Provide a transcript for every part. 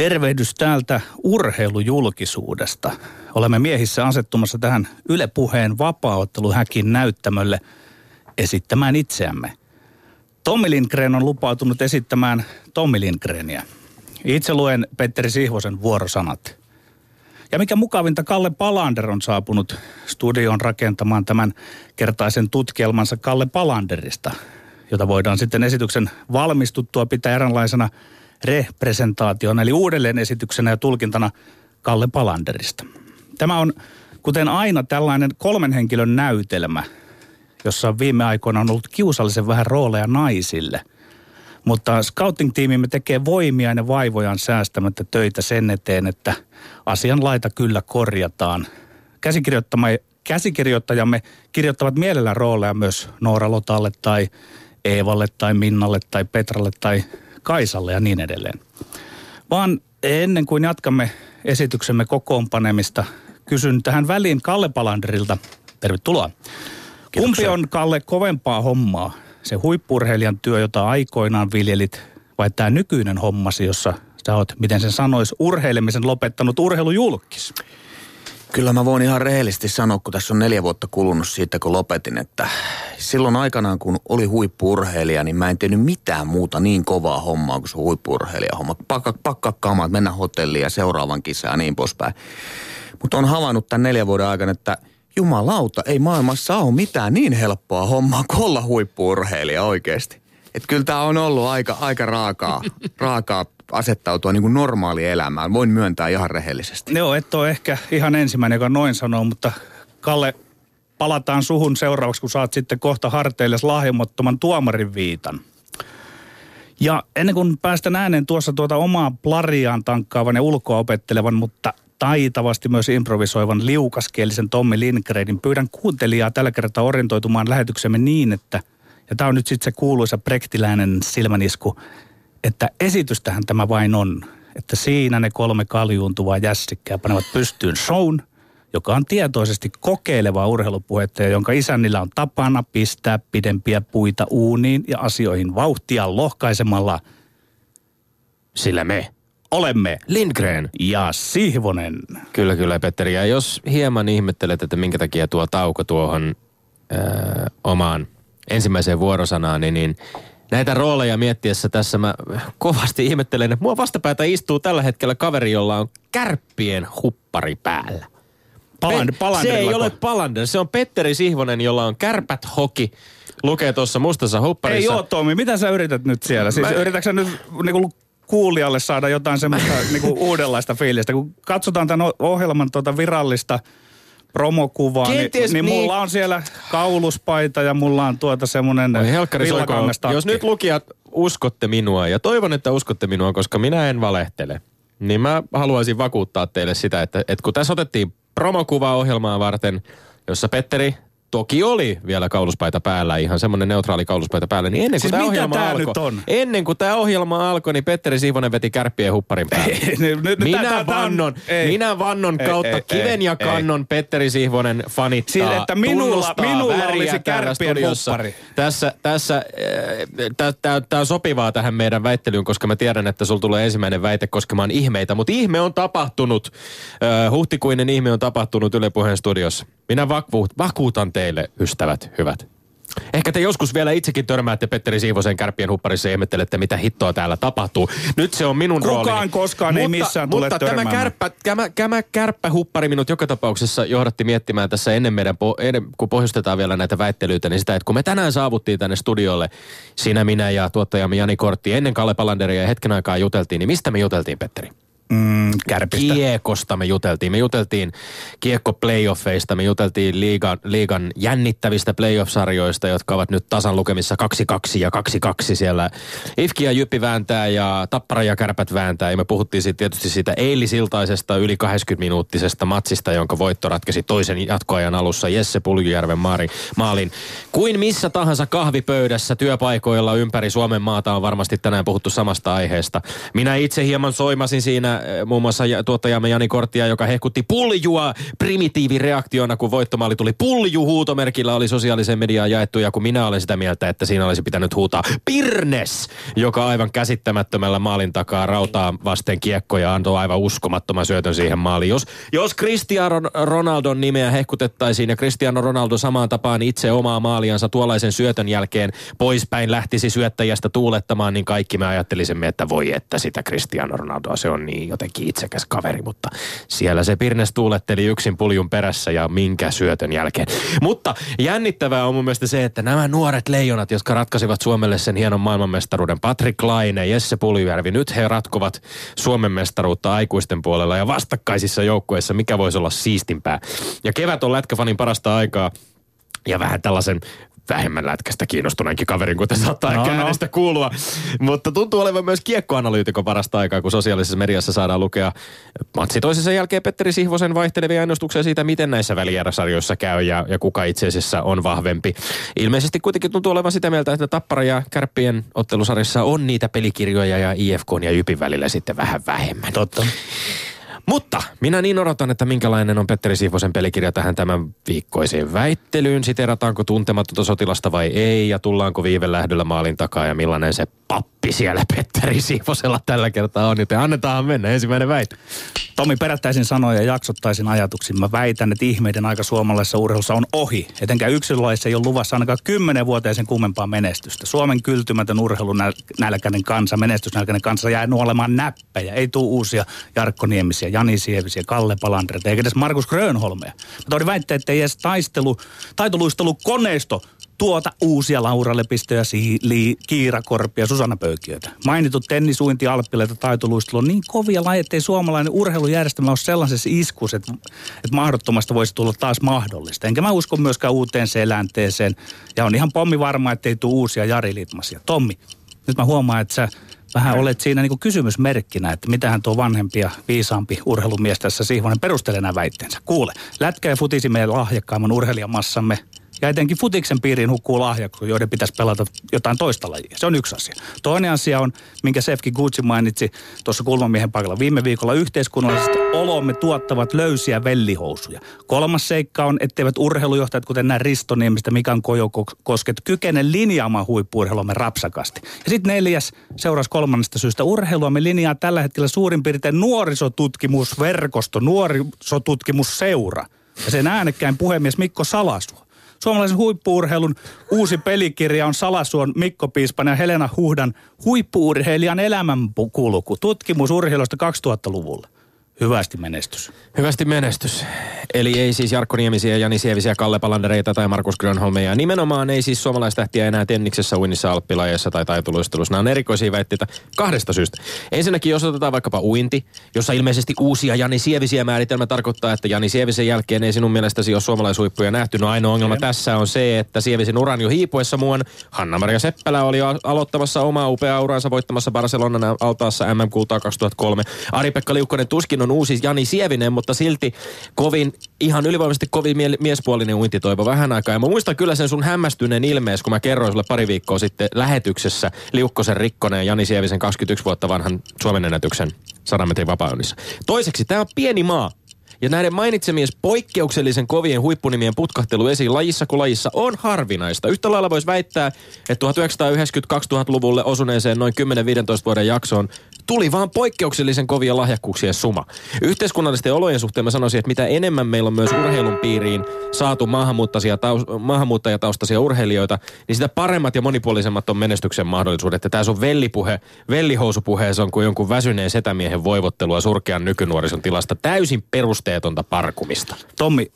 Tervehdys täältä urheilujulkisuudesta. Olemme miehissä asettumassa tähän Yle Puheen vapaaotteluhäkin näyttämölle esittämään itseämme. Tommi Lindgren on lupautunut esittämään Tommi Lindgreniä. Itse luen Petteri Sihvosen vuorosanat. Ja mikä mukavinta, Kalle Palander on saapunut studioon rakentamaan tämän kertaisen tutkielmansa Kalle Palanderista, jota voidaan sitten esityksen valmistuttua pitää eräänlaisena representaation, eli uudelleen esityksenä ja tulkintana Kalle Palanderista. Tämä on, kuten aina, tällainen kolmen henkilön näytelmä, jossa viime aikoina on ollut kiusallisen vähän rooleja naisille. Mutta scouting-tiimimme tekee voimia ja vaivojaan säästämättä töitä sen eteen, että asian laita kyllä korjataan. Käsikirjoittajamme kirjoittavat mielellä rooleja myös Noora Lotalle tai Eevalle tai Minnalle tai Petralle tai Kaisalle ja niin edelleen. Vaan ennen kuin jatkamme esityksemme kokoonpanemista, kysyn tähän väliin Kalle Palanderilta. Tervetuloa. Kiitoksia. Kumpi on, Kalle, kovempaa hommaa? Se huippurheilijan työ, jota aikoinaan viljelit, vai tämä nykyinen hommasi, jossa sä oot, miten sen sanois, urheilemisen lopettanut urheilujulkis? Kyllä mä voin ihan rehellisesti sanoa, kun tässä on neljä vuotta kulunut siitä, kun lopetin, että silloin aikanaan, kun oli huippurheilija, niin mä en tehnyt mitään muuta niin kovaa hommaa kuin se huippurheilijahomma. Pakka, pakka kamat, mennä hotelliin ja seuraavan kisaan ja niin poispäin. Mutta on havainnut tämän neljän vuoden aikana, että jumalauta, ei maailmassa ole mitään niin helppoa hommaa kuin olla huippurheilija oikeasti. Että kyllä tämä on ollut aika, aika raakaa, raakaa asettautua niin kuin elämään. Voin myöntää ihan rehellisesti. Joo, et ole ehkä ihan ensimmäinen, joka noin sanoo, mutta Kalle, palataan suhun seuraavaksi, kun saat sitten kohta harteille lahjomottoman tuomarin viitan. Ja ennen kuin päästän ääneen tuossa tuota omaa plariaan tankkaavan ja ulkoa opettelevan, mutta taitavasti myös improvisoivan liukaskielisen Tommi Lindgrenin, pyydän kuuntelijaa tällä kertaa orientoitumaan lähetyksemme niin, että, ja tämä on nyt sitten se kuuluisa brektiläinen silmänisku, että esitystähän tämä vain on. Että siinä ne kolme kaljuuntuvaa jässikkää panevat pystyyn shown, joka on tietoisesti kokeileva urheilupuhetta, jonka isännillä on tapana pistää pidempiä puita uuniin ja asioihin vauhtia lohkaisemalla. Sillä me olemme Lindgren ja Sihvonen. Kyllä, kyllä, Petteri. Ja jos hieman ihmettelet, että minkä takia tuo tauko tuohon äh, omaan ensimmäiseen vuorosanaan, niin, niin näitä rooleja miettiessä tässä mä kovasti ihmettelen, että mua vastapäätä istuu tällä hetkellä kaveri, jolla on kärppien huppari päällä. Paland, Pe- se ei ole Palander, se on Petteri Sihvonen, jolla on kärpät hoki. Lukee tuossa mustassa hupparissa. Ei oo Tomi, mitä sä yrität nyt siellä? Siis mä... yritätkö sä nyt niinku kuulijalle saada jotain semmoista niinku uudenlaista fiilistä? Kun katsotaan tämän ohjelman tuota virallista promokuvaa, niin, niin, niin mulla on siellä kauluspaita ja mulla on tuota semmoinen Jos nyt lukijat uskotte minua, ja toivon, että uskotte minua, koska minä en valehtele, niin mä haluaisin vakuuttaa teille sitä, että, että kun tässä otettiin promokuva ohjelmaa varten, jossa Petteri toki oli vielä kauluspaita päällä, ihan semmoinen neutraali kauluspaita päällä, niin ennen kuin siis tämä ohjelma tää alkoi, on? ennen kuin tämä ohjelma alkoi, niin Petteri Siivonen veti kärppien hupparin päälle. Ei, minä, tää, vannon, tää on, ei, minä vannon ei, kautta ei, kiven ei, ja kannon ei. Petteri Siivonen fanittaa, siis, että minulla, minulla olisi kärppien huppari. Tässä, tässä äh, tämä on sopivaa tähän meidän väittelyyn, koska mä tiedän, että sulla tulee ensimmäinen väite koskemaan ihmeitä, mutta ihme on tapahtunut. Äh, huhtikuinen ihme on tapahtunut Yle Puheen studiossa. Minä vakuutan teille, ystävät, hyvät. Ehkä te joskus vielä itsekin törmäätte Petteri Siivosen kärppien hupparissa ja ihmettelette, mitä hittoa täällä tapahtuu. Nyt se on minun Kukaan roolini. koskaan mutta, ei missään mutta tule tämä, kärppä, tämä, tämä kärppähuppari minut joka tapauksessa johdatti miettimään tässä ennen meidän, ennen, kun pohjustetaan vielä näitä väittelyitä, niin sitä, että kun me tänään saavuttiin tänne studiolle, sinä, minä ja tuottajamme Jani Kortti, ennen Kalle Palanderia ja hetken aikaa juteltiin, niin mistä me juteltiin, Petteri? Mm, kärpistä. Kiekosta me juteltiin. Me juteltiin kiekko playoffeista, me juteltiin liigan, liigan jännittävistä playoff-sarjoista, jotka ovat nyt tasan lukemissa 2-2 ja 2-2 siellä. Ifki ja Jyppi vääntää ja Tappara ja Kärpät vääntää. Ja me puhuttiin siitä, tietysti siitä eilisiltaisesta yli 80-minuuttisesta matsista, jonka voitto ratkesi toisen jatkoajan alussa Jesse Puljujärven maari, maalin. Kuin missä tahansa kahvipöydässä työpaikoilla ympäri Suomen maata on varmasti tänään puhuttu samasta aiheesta. Minä itse hieman soimasin siinä muun muassa tuottajamme Jani Korttia, joka hehkutti puljua primitiivireaktiona, kun voittomaali tuli pulju huutomerkillä, oli sosiaaliseen mediaan jaettu, ja kun minä olen sitä mieltä, että siinä olisi pitänyt huutaa Pirnes, joka aivan käsittämättömällä maalin takaa rautaa vasten kiekkoja antoi aivan uskomattoman syötön siihen maaliin. Jos, jos Cristiano Ronaldon nimeä hehkutettaisiin ja Cristiano Ronaldo samaan tapaan itse omaa maaliansa tuollaisen syötön jälkeen poispäin lähtisi syöttäjästä tuulettamaan, niin kaikki me ajattelisimme, että voi että sitä Cristiano Ronaldoa, se on niin jotenkin itsekäs kaveri, mutta siellä se Pirnes tuuletteli yksin puljun perässä ja minkä syötön jälkeen. Mutta jännittävää on mun mielestä se, että nämä nuoret leijonat, jotka ratkaisivat Suomelle sen hienon maailmanmestaruuden, Patrick Laine, Jesse Puljujärvi, nyt he ratkovat Suomen mestaruutta aikuisten puolella ja vastakkaisissa joukkueissa, mikä voisi olla siistimpää. Ja kevät on lätkäfanin parasta aikaa ja vähän tällaisen vähemmän lätkästä kiinnostuneenkin kaverin, kuten saattaa no, no. kuulua. Mutta tuntuu olevan myös kiekkoanalyytikon parasta aikaa, kun sosiaalisessa mediassa saadaan lukea matsi toisensa jälkeen Petteri Sihvosen vaihtelevia ennustuksia siitä, miten näissä välijärjasarjoissa käy ja, ja kuka itse asiassa on vahvempi. Ilmeisesti kuitenkin tuntuu olevan sitä mieltä, että Tappara ja Kärppien ottelusarjassa on niitä pelikirjoja ja IFK ja Jypin välillä sitten vähän vähemmän. Totta. Mutta minä niin odotan, että minkälainen on Petteri Siivosen pelikirja tähän tämän viikkoiseen väittelyyn. Siterataanko tuntematonta sotilasta vai ei ja tullaanko viivelähdöllä maalin takaa ja millainen se pappi siellä Petteri Siivosella tällä kertaa on. Joten annetaan mennä ensimmäinen väite. Tomi, perättäisin sanoja ja jaksottaisin ajatuksin. Mä väitän, että ihmeiden aika suomalaisessa urheilussa on ohi. Etenkään yksilölaissa ei ole luvassa ainakaan kymmenen vuoteen sen kummempaa menestystä. Suomen kyltymätön urheilunälkäinen kansa, menestysnälkäinen kansa jää nuolemaan näppejä. Ei tule uusia Jarkko Niemisiä, Jani Sievisiä, Kalle Palandret, eikä edes Markus Grönholmea. Mä toin väittää, että ei edes taistelu, taitoluistelu koneisto tuota uusia Laura Lepistöjä, Siili, Kiira Korpia, Susanna Pöykiötä. Mainitut tennisuinti, alppileita, taitoluistelu on niin kovia lajeja, ettei suomalainen urheilujärjestelmä ole sellaisessa iskussa, että, että mahdottomasta voisi tulla taas mahdollista. Enkä mä usko myöskään uuteen selänteeseen. Ja on ihan pommi varma, ettei tule uusia Jari Litmasia. Tommi, nyt mä huomaan, että sä vähän olet siinä niin kysymysmerkkinä, että mitähän tuo vanhempi ja viisaampi urheilumies tässä Sihvonen perustelee nämä väitteensä. Kuule, lätkä ja futisi meidän lahjakkaimman urheilijamassamme ja etenkin futiksen piiriin hukkuu lahjakko, joiden pitäisi pelata jotain toista lajia. Se on yksi asia. Toinen asia on, minkä Sefki Gucci mainitsi tuossa kulmamiehen paikalla viime viikolla, yhteiskunnalliset olomme tuottavat löysiä vellihousuja. Kolmas seikka on, etteivät urheilujohtajat, kuten nämä Risto Niemistä, Mikan Kojokosket, kykene linjaamaan huippuurheiluamme rapsakasti. Ja sitten neljäs, seuraus kolmannesta syystä, urheiluamme linjaa tällä hetkellä suurin piirtein nuorisotutkimusverkosto, nuorisotutkimusseura. Ja sen äänekkäin puhemies Mikko Salasuo. Suomalaisen huippuurheilun uusi pelikirja on Salasuon Mikko Piispan ja Helena Huhdan huippuurheilijan elämänkulku. Tutkimus urheilusta 2000-luvulla. Hyvästi menestys. Hyvästi menestys. Eli ei siis Jarkko Niemisiä, Jani Sievisiä, Kalle Palandereita tai Markus Grönholmeja. Nimenomaan ei siis suomalaistähtiä enää tenniksessä, uinnissa, alppilajassa tai taitoluistelussa. Nämä on erikoisia väitteitä kahdesta syystä. Ensinnäkin jos otetaan vaikkapa uinti, jossa ilmeisesti uusia Jani Sievisiä määritelmä tarkoittaa, että Jani Sievisen jälkeen ei sinun mielestäsi ole suomalaishuippuja nähty. No ainoa ongelma okay. tässä on se, että Sievisen uran jo hiipuessa muun Hanna-Maria Seppälä oli aloittamassa omaa upeaa uraansa voittamassa Barcelonan altaassa MM-kultaa 2003. Ari-Pekka Liukkonen tuskin on on uusi Jani Sievinen, mutta silti kovin, ihan ylivoimaisesti kovin mie- miespuolinen uintitoivo vähän aikaa. Ja mä muistan kyllä sen sun hämmästyneen ilmees, kun mä kerroin sulle pari viikkoa sitten lähetyksessä Liukkosen Rikkonen ja Jani Sievisen 21 vuotta vanhan Suomen ennätyksen 100 metrin vapaa Toiseksi, tämä on pieni maa. Ja näiden mainitsemien poikkeuksellisen kovien huippunimien putkahtelu esiin lajissa kuin lajissa on harvinaista. Yhtä lailla voisi väittää, että 1990-2000-luvulle osuneeseen noin 10-15 vuoden jaksoon tuli vaan poikkeuksellisen kovia lahjakkuuksien suma. Yhteiskunnallisten olojen suhteen mä sanoisin, että mitä enemmän meillä on myös urheilun piiriin saatu maahanmuuttajataustaisia urheilijoita, niin sitä paremmat ja monipuolisemmat on menestyksen mahdollisuudet. Tämä sun vellipuhe, vellihousupuhe, se on kuin jonkun väsyneen setämiehen voivottelua surkean nykynuorison tilasta. Täysin perusteetonta parkumista. Tommi,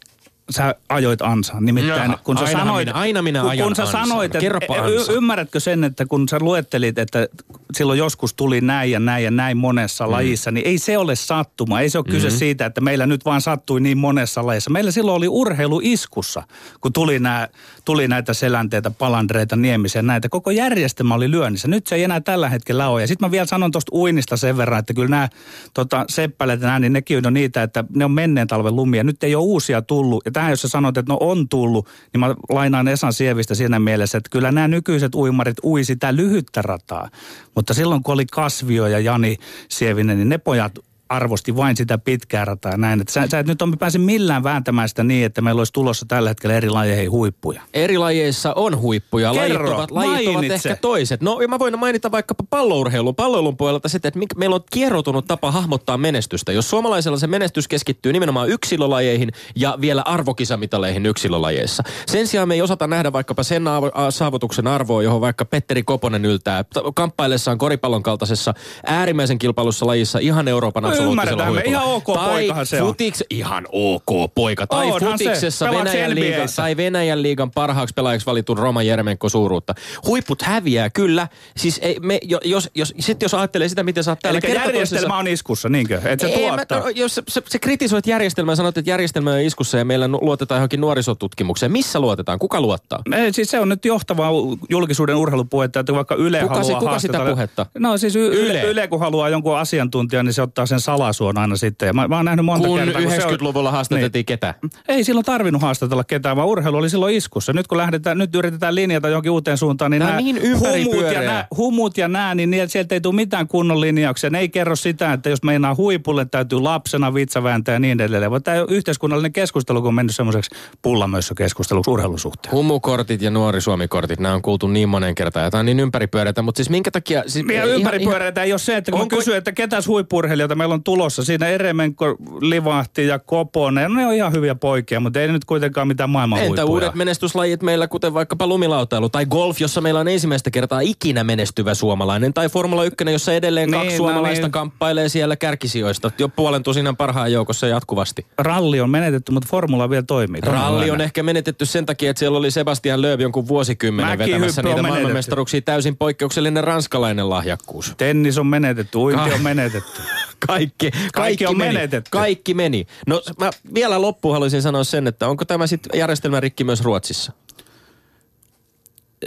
sä ajoit ansaan. Nimittäin Jaha, kun sä aina sanoit... Minä, aina minä ajan kun sä ansaan. sanoit, että, y- ymmärrätkö sen, että kun sä luettelit, että silloin joskus tuli näin ja näin ja näin monessa mm. lajissa, niin ei se ole sattuma. Ei se ole kyse mm-hmm. siitä, että meillä nyt vaan sattui niin monessa lajissa. Meillä silloin oli urheilu iskussa, kun tuli, nää, tuli näitä selänteitä, palandreita, niemisiä näitä. Koko järjestelmä oli lyönnissä. Nyt se ei enää tällä hetkellä ole. Ja sitten mä vielä sanon tuosta uinnista sen verran, että kyllä nämä tota, seppälet ja nämä, niin nekin on niitä, että ne on menneen talven lumia. Nyt ei ole uusia tullut. Tähän jos sä sanot, että no on tullut, niin mä lainaan Esan Sievistä siinä mielessä, että kyllä nämä nykyiset uimarit ui sitä lyhyttä rataa. Mutta silloin kun oli Kasvio ja Jani Sievinen, niin ne pojat arvosti vain sitä pitkää rataa näin. Että sä, sä et nyt on pääse millään vääntämään sitä niin, että meillä olisi tulossa tällä hetkellä eri lajeihin huippuja. Eri lajeissa on huippuja. Kerro, lajit ovat, lajit ovat ehkä toiset. No mä voin mainita vaikkapa pallourheilun. Palloilun puolelta sitten, että meillä on kierroutunut tapa hahmottaa menestystä. Jos suomalaisella se menestys keskittyy nimenomaan yksilölajeihin ja vielä arvokisamitaleihin yksilölajeissa. Sen sijaan me ei osata nähdä vaikkapa sen saavutuksen arvoa, johon vaikka Petteri Koponen yltää kamppaillessaan koripallon kaltaisessa äärimmäisen kilpailussa lajissa ihan Euroopan absoluuttisella huipulla. ihan ok tai poikahan se on. ihan ok poika. Tai Onhan futiksessa Venäjän, liiga, tai Venäjän liigan parhaaksi pelaajaksi valitun Roma Jermenko suuruutta. Huiput häviää kyllä. Siis ei, me, jos, jos, sit jos ajattelee sitä, miten sä oot täällä Eli järjestelmä on iskussa, niinkö? Et se ei, mä, no, jos se, se kritisoit järjestelmää ja sanot, että järjestelmä on iskussa ja meillä luotetaan johonkin nuorisotutkimukseen. Missä luotetaan? Kuka luottaa? Ei, siis se on nyt johtava julkisuuden urheilupuhetta, että vaikka Yle kuka haluaa se, kuka sitä puhetta? No siis y- Yle. Yle, kun haluaa jonkun asiantuntijan, niin se ottaa sen salasuon aina sitten. Ja mä, mä oon nähnyt monta kun kertaa. Kun 90-luvulla haastateltiin niin. ketä? Ei silloin tarvinnut haastatella ketään, vaan urheilu oli silloin iskussa. Nyt kun lähdetään, nyt yritetään linjata johonkin uuteen suuntaan, niin nämä niin humut, ja nää, humut ja nää, niin sieltä ei tule mitään kunnon linjauksia. Ne ei kerro sitä, että jos meinaa huipulle, täytyy lapsena vitsavääntää ja niin edelleen. Vaan tämä yhteiskunnallinen keskustelu, kun on mennyt semmoiseksi pullamössökeskusteluksi urheilusuhteen. Humukortit ja nuori Suomi-kortit, nämä on kuultu niin monen kertaan. Ja tämä on niin ympäripyöreitä, mutta siis minkä takia... Siis, ja ympäripyöreitä ei ole se, että kun onko... kysyy, että ketäs huippurheilijoita meillä on tulossa. Siinä Eremenko, Livahti ja Koponen, no ne on ihan hyviä poikia, mutta ei nyt kuitenkaan mitään maailman Entä huippuja. uudet menestyslajit meillä, kuten vaikkapa lumilautailu tai golf, jossa meillä on ensimmäistä kertaa ikinä menestyvä suomalainen, tai Formula 1, jossa edelleen niin, kaksi no suomalaista niin. kamppailee siellä kärkisijoista jo puolen tusinan parhaan joukossa jatkuvasti. Ralli on menetetty, mutta Formula vielä toimii. Ralli on ehkä menetetty sen takia, että siellä oli Sebastian Lööv jonkun vuosikymmenen Mäkin vetämässä niitä maailmanmestaruuksia täysin poikkeuksellinen ranskalainen lahjakkuus. Tennis on menetetty, uinti on menetetty. kaikki, kaikki, kaikki on meni. menetetty. Kaikki meni. No mä vielä loppuun haluaisin sanoa sen, että onko tämä sitten järjestelmä rikki myös Ruotsissa?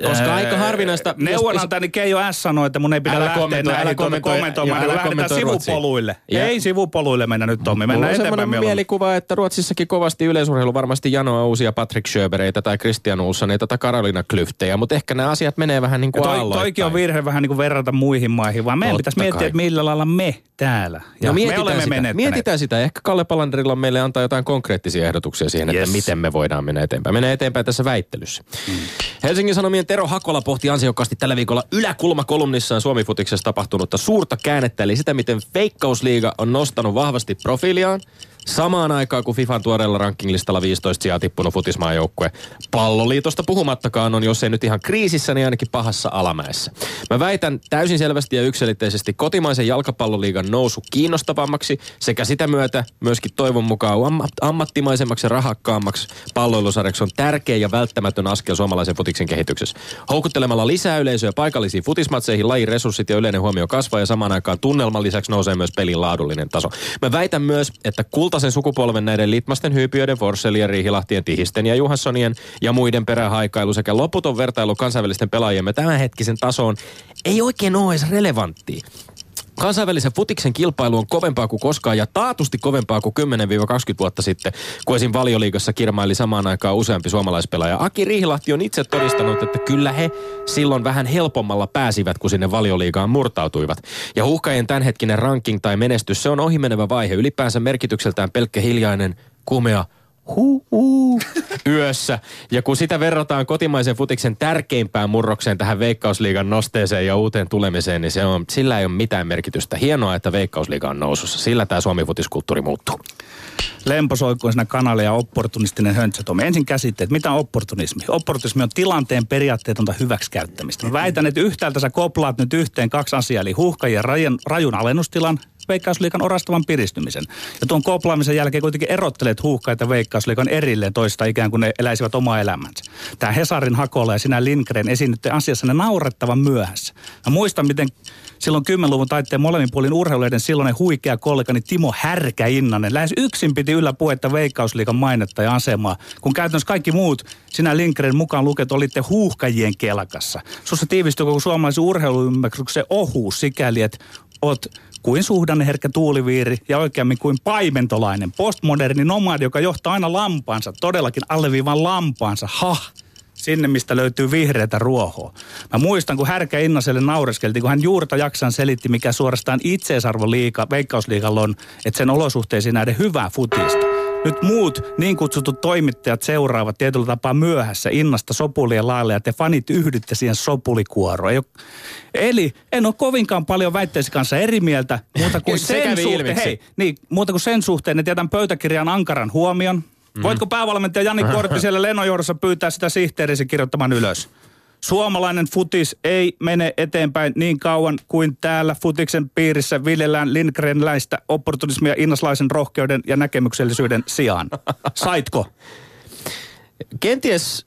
Koska aika harvinaista... Neuvonantani Keijo S sanoi, että mun ei pidä älä lähteä kommentoi, näihin älä kommentoi, kommentoimaan. Älä lähdetään sivupoluille. Ja. Ei sivupoluille mennä nyt Tommi, mennään eteenpäin mieluummin. mielikuva, että Ruotsissakin kovasti yleisurheilu varmasti janoa uusia Patrick Schöbereitä tai Christian Ulssoneita tai Karolina Klyftejä, mutta ehkä nämä asiat menee vähän niin kuin toi, Toikin on virhe vähän niin kuin verrata muihin maihin, vaan meidän pitäisi miettiä, että millä lailla me täällä. Ja no me olemme sitä. menettäneet. Mietitään sitä. Ehkä Kalle Palanderilla on meille antaa jotain konkreettisia ehdotuksia siihen, yes. että miten me voidaan mennä eteenpäin. Mennään eteenpäin tässä väittelyssä. Hmm. Helsingin Sanomien Tero Hakola pohti ansiokkaasti tällä viikolla yläkulmakolumnissaan Suomi-futiksessa tapahtunutta suurta käännettä, eli sitä, miten Veikkausliiga on nostanut vahvasti profiiliaan – Samaan aikaan kuin FIFAn tuoreella rankinglistalla 15 sijaa tippunut futismaajoukkue palloliitosta puhumattakaan on, jos ei nyt ihan kriisissä, niin ainakin pahassa alamäessä. Mä väitän täysin selvästi ja yksilitteisesti kotimaisen jalkapalloliigan nousu kiinnostavammaksi sekä sitä myötä myöskin toivon mukaan ammattimaisemmaksi ja rahakkaammaksi palloilusarjaksi on tärkeä ja välttämätön askel suomalaisen futiksen kehityksessä. Houkuttelemalla lisää yleisöä paikallisiin futismatseihin lajin resurssit ja yleinen huomio kasvaa ja samaan aikaan tunnelman lisäksi nousee myös pelin laadullinen taso. Mä väitän myös, että kulta kultaisen sukupolven näiden Litmasten, Hyypiöiden, Forsellien, Riihilahtien, Tihisten ja Juhanssonien ja muiden perähaikailu sekä loputon vertailu kansainvälisten pelaajiemme tämänhetkisen tasoon ei oikein ole edes relevanttia. Kansainvälisen futiksen kilpailu on kovempaa kuin koskaan ja taatusti kovempaa kuin 10-20 vuotta sitten, kun esim. valioliigassa kirmaili samaan aikaan useampi suomalaispelaaja. Aki Riihilahti on itse todistanut, että kyllä he silloin vähän helpommalla pääsivät, kun sinne valioliigaan murtautuivat. Ja huuhkajien tämänhetkinen ranking tai menestys, se on ohimenevä vaihe. Ylipäänsä merkitykseltään pelkkä hiljainen, kumea huu yössä. Ja kun sitä verrataan kotimaisen futiksen tärkeimpään murrokseen tähän Veikkausliigan nosteeseen ja uuteen tulemiseen, niin se on, sillä ei ole mitään merkitystä. Hienoa, että Veikkausliiga on nousussa. Sillä tämä Suomi-futiskulttuuri muuttuu. Lemposoikkuisena kanalle ja opportunistinen höntsätomi. Ensin käsitteet, mitä on opportunismi? Opportunismi on tilanteen periaatteetonta hyväksikäyttämistä. Mä väitän, että yhtäältä sä koplaat nyt yhteen kaksi asiaa, eli huuhkajien rajun, rajun alennustilan Veikkausliikan orastavan piristymisen. Ja tuon koplaamisen jälkeen kuitenkin erottelet huuhkaita Veikkausliikan erilleen toista ikään kuin ne eläisivät omaa elämänsä. Tämä Hesarin Hakola ja sinä Lindgren esiinnytte asiassa ne naurettavan myöhässä. Mä muistan, miten silloin 10-luvun taitteen molemmin puolin urheiluiden silloinen huikea kollegani Timo Härkäinnanen lähes yksin piti yllä puhetta Veikkausliikan mainetta ja asemaa, kun käytännössä kaikki muut, sinä Lindgren mukaan luket, olitte huuhkajien kelkassa. Sussa tiivistyy koko suomalaisen urheiluymmärryksen ohuus sikäli, että oot kuin suhdanneherkkä tuuliviiri ja oikeammin kuin paimentolainen, postmoderni nomadi, joka johtaa aina lampaansa, todellakin alleviivan lampaansa, ha, sinne, mistä löytyy vihreätä ruohoa. Mä muistan, kun Härkä Innaselle naureskeltiin, kun hän juurta jaksan selitti, mikä suorastaan itseisarvo liika, veikkausliikalla on, että sen olosuhteisiin näiden hyvää futista. Nyt muut niin kutsutut toimittajat seuraavat tietyllä tapaa myöhässä innasta sopulia lailla ja te fanit yhdytte siihen sopulikuoroon. Eli en ole kovinkaan paljon väitteesi kanssa eri mieltä, muuta kuin sen suhteen, hei, niin, muuta kuin sen suhteen, että jätän pöytäkirjan ankaran huomion. Mm-hmm. Voitko päävalmentaja Jani Kortti siellä lennojohdossa pyytää sitä sihteerisi kirjoittamaan ylös? Suomalainen futis ei mene eteenpäin niin kauan kuin täällä futiksen piirissä viljellään Lindgrenläistä opportunismia innaslaisen rohkeuden ja näkemyksellisyyden sijaan. Saitko? Kenties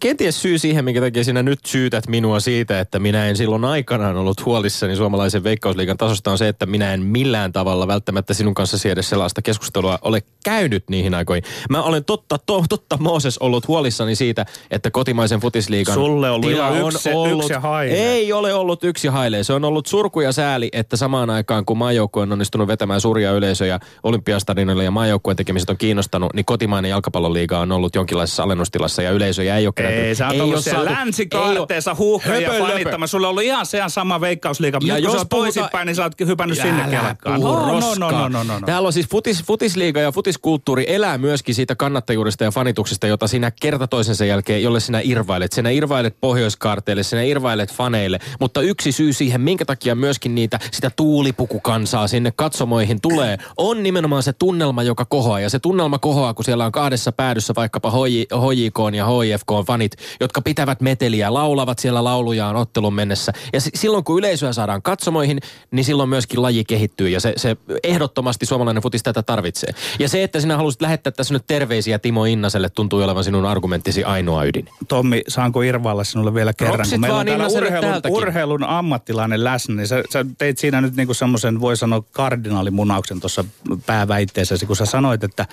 kenties syy siihen, minkä takia sinä nyt syytät minua siitä, että minä en silloin aikanaan ollut huolissani suomalaisen veikkausliigan tasosta, on se, että minä en millään tavalla välttämättä sinun kanssa edes sellaista keskustelua ole käynyt niihin aikoihin. Mä olen totta, to, totta Mooses ollut huolissani siitä, että kotimaisen futisliigan Sulle ollut tila on yksi, ollut, yksi haile. ei ole ollut yksi haile. Se on ollut surku ja sääli, että samaan aikaan kun maajoukkue on onnistunut vetämään suuria yleisöjä olympiastadionille ja maajoukkueen tekemiset on kiinnostanut, niin kotimainen jalkapalloliiga on ollut jonkinlaisessa alennustilassa ja yleisöjä ei ole kerätty. Ei, sä oot ollut siellä länsikarteessa huuhkajia fanittama. Sulla on ollut ihan se sama veikkausliiga. Ja Nyt jos kun sä oot toisinpäin, niin sä oot hypännyt sinne kelkkaan. No, no, no, no, no, no, Täällä on siis futis, futisliiga ja futiskulttuuri elää myöskin siitä kannattajuudesta ja fanituksesta, jota sinä kerta toisensa jälkeen, jolle sinä irvailet. Sinä irvailet pohjoiskarteille, sinä irvailet faneille. Mutta yksi syy siihen, minkä takia myöskin niitä sitä tuulipukukansaa sinne katsomoihin tulee, on nimenomaan se tunnelma, joka kohoaa. Ja se tunnelma kohoaa, kun siellä on kahdessa päädyssä vaikkapa HJK ja HIFK fanit, jotka pitävät meteliä, laulavat siellä laulujaan ottelun mennessä. Ja s- silloin kun yleisöä saadaan katsomoihin, niin silloin myöskin laji kehittyy ja se, se ehdottomasti suomalainen futis tätä tarvitsee. Ja se, että sinä halusit lähettää tässä nyt terveisiä Timo Innaselle, tuntuu olevan sinun argumenttisi ainoa ydin. Tommi, saanko irvailla sinulle vielä kerran? Ropsit kun meillä on täällä urheilun, urheilun ammattilainen läsnä, niin sä, sä teit siinä nyt niinku semmoisen, voi sanoa, kardinaalimunauksen tuossa pääväitteessäsi, kun sä sanoit, että,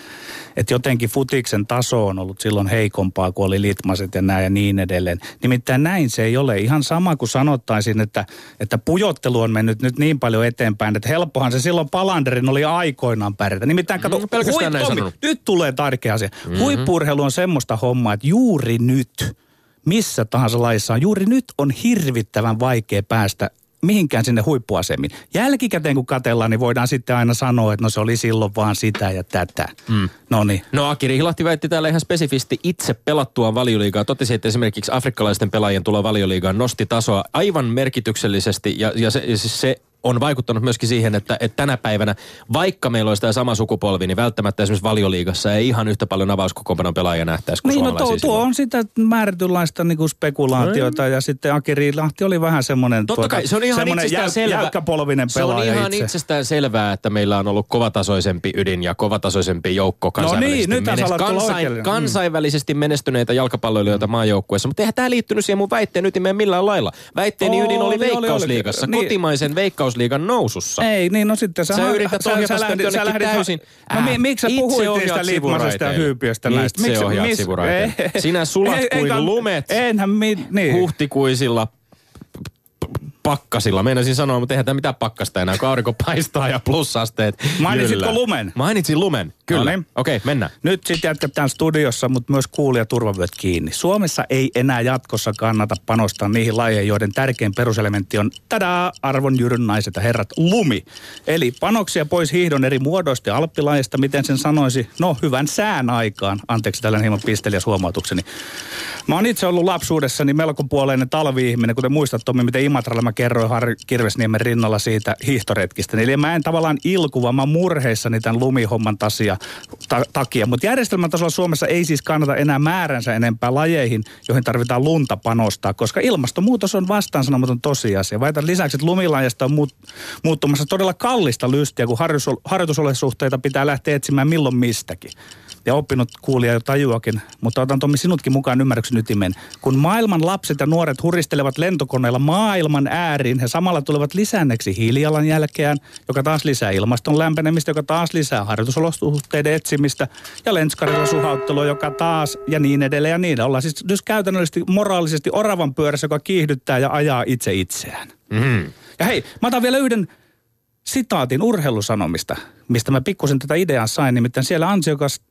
että jotenkin futiksen taso on ollut silloin heikompaa, kun oli litmaset ja näin ja niin edelleen. Nimittäin näin se ei ole. Ihan sama kuin sanottaisin, että, että pujottelu on mennyt nyt niin paljon eteenpäin, että helppohan se silloin Palanderin oli aikoinaan pärjätä. Nimittäin kato, mm, hui, Tommi, nyt tulee tärkeä asia. Mm-hmm. Huippurheilu on semmoista hommaa, että juuri nyt, missä tahansa laissa on, juuri nyt on hirvittävän vaikea päästä mihinkään sinne huippuasemiin. Jälkikäteen kun katellaan, niin voidaan sitten aina sanoa, että no se oli silloin vaan sitä ja tätä. Mm. No niin. No Aki Rihlahti väitti täällä ihan spesifisti itse pelattuaan valioliigaa. Totesi, että esimerkiksi afrikkalaisten pelaajien tulo valioliigaan nosti tasoa aivan merkityksellisesti ja, ja se, se on vaikuttanut myöskin siihen, että, että tänä päivänä, vaikka meillä olisi tämä sama sukupolvi, niin välttämättä esimerkiksi valioliigassa ei ihan yhtä paljon avauskokoonpanon pelaajia nähtäisi kuin Niin, no tuo, tuo on sitä määrätynlaista niinku spekulaatiota mm. ja sitten Aki Riilahti oli vähän semmoinen Totta tuota, kai, se on ihan jäl, selvä. jäykkäpolvinen pelaaja Se on ihan itse. itsestään selvää, että meillä on ollut kovatasoisempi ydin ja kovatasoisempi joukko kansainvälisesti, no niin, nyt menes, kansain, mm. kansainvälisesti menestyneitä jalkapalloilijoita maajoukkueessa, mutta eihän tämä liittynyt siihen mun väitteen ytimeen millään lailla. Väitteeni ydin oli, oli Veikkausliigassa, oli. kotimaisen niin. Veikkausliigan nousussa. Ei, niin no sitten sä, sä yrität sä, ohjata sä, lähdit, sä lähdit täysin. No mi, miksi sä puhuit niistä liitmasesta ja hyypiöstä näistä? Itse ohjaat sivuraiteille. Sinä sulat kuin lumet enhän mi, niin. huhtikuisilla pakkasilla. Meinasin sanoa, mutta eihän tämä mitään pakkasta enää, kun aurinko paistaa ja plussasteet Mainitsitko jyllää. lumen? Mainitsin lumen, kyllä. No niin. Okei, okay, mennään. Nyt sitten jatketaan studiossa, mutta myös kuulija turvavyöt kiinni. Suomessa ei enää jatkossa kannata panostaa niihin lajeihin, joiden tärkein peruselementti on, tadaa, arvon jyryn naiset ja herrat, lumi. Eli panoksia pois hiihdon eri muodoista ja alppilajista, miten sen sanoisi, no hyvän sään aikaan. Anteeksi tällainen hieman pisteliäs huomautukseni. Mä oon itse ollut lapsuudessani melko puoleinen talvi-ihminen, kuten muistat Tommi, miten Imatralla mä kerroin Harri Kirvesniemen rinnalla siitä hiihtoretkistä. Eli mä en tavallaan ilku, vaan mä murheissani tämän lumihomman tasia, ta- takia. Mutta järjestelmän tasolla Suomessa ei siis kannata enää määränsä enempää lajeihin, joihin tarvitaan lunta panostaa, koska ilmastonmuutos on vastaansanomaton tosiasia. Väitän lisäksi, että lumilajasta on muut, muuttumassa todella kallista lystiä, kun harjoitusolosuhteita pitää lähteä etsimään milloin mistäkin ja oppinut kuulija jo tajuakin, mutta otan Tommi sinutkin mukaan ymmärryksen ytimen. Kun maailman lapset ja nuoret huristelevat lentokoneella maailman ääriin, he samalla tulevat lisänneksi hiilijalanjälkeään, joka taas lisää ilmaston lämpenemistä, joka taas lisää harjoitusolosuhteiden etsimistä ja lenskarilla suhauttelua, joka taas ja niin edelleen ja niin. Ollaan siis, siis käytännöllisesti moraalisesti oravan pyörässä, joka kiihdyttää ja ajaa itse itseään. Mm. Ja hei, mä otan vielä yhden sitaatin urheilusanomista, mistä mä pikkusen tätä ideaa sain. Nimittäin siellä ansiokas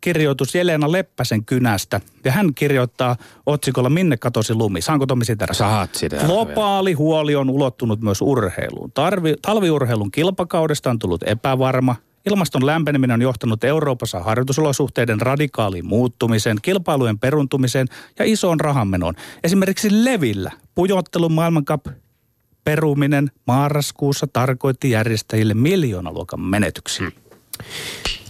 kirjoitus Jelena Leppäsen kynästä. Ja hän kirjoittaa otsikolla Minne katosi lumi. Saanko Tomi sitä? Saat sitä. Globaali huoli on ulottunut myös urheiluun. Tarvi, talviurheilun kilpakaudesta on tullut epävarma. Ilmaston lämpeneminen on johtanut Euroopassa harjoitusolosuhteiden radikaaliin muuttumiseen, kilpailujen peruntumiseen ja isoon rahanmenoon. Esimerkiksi Levillä pujottelun maailmankap peruminen marraskuussa tarkoitti järjestäjille miljoonaluokan menetyksiä. Hmm.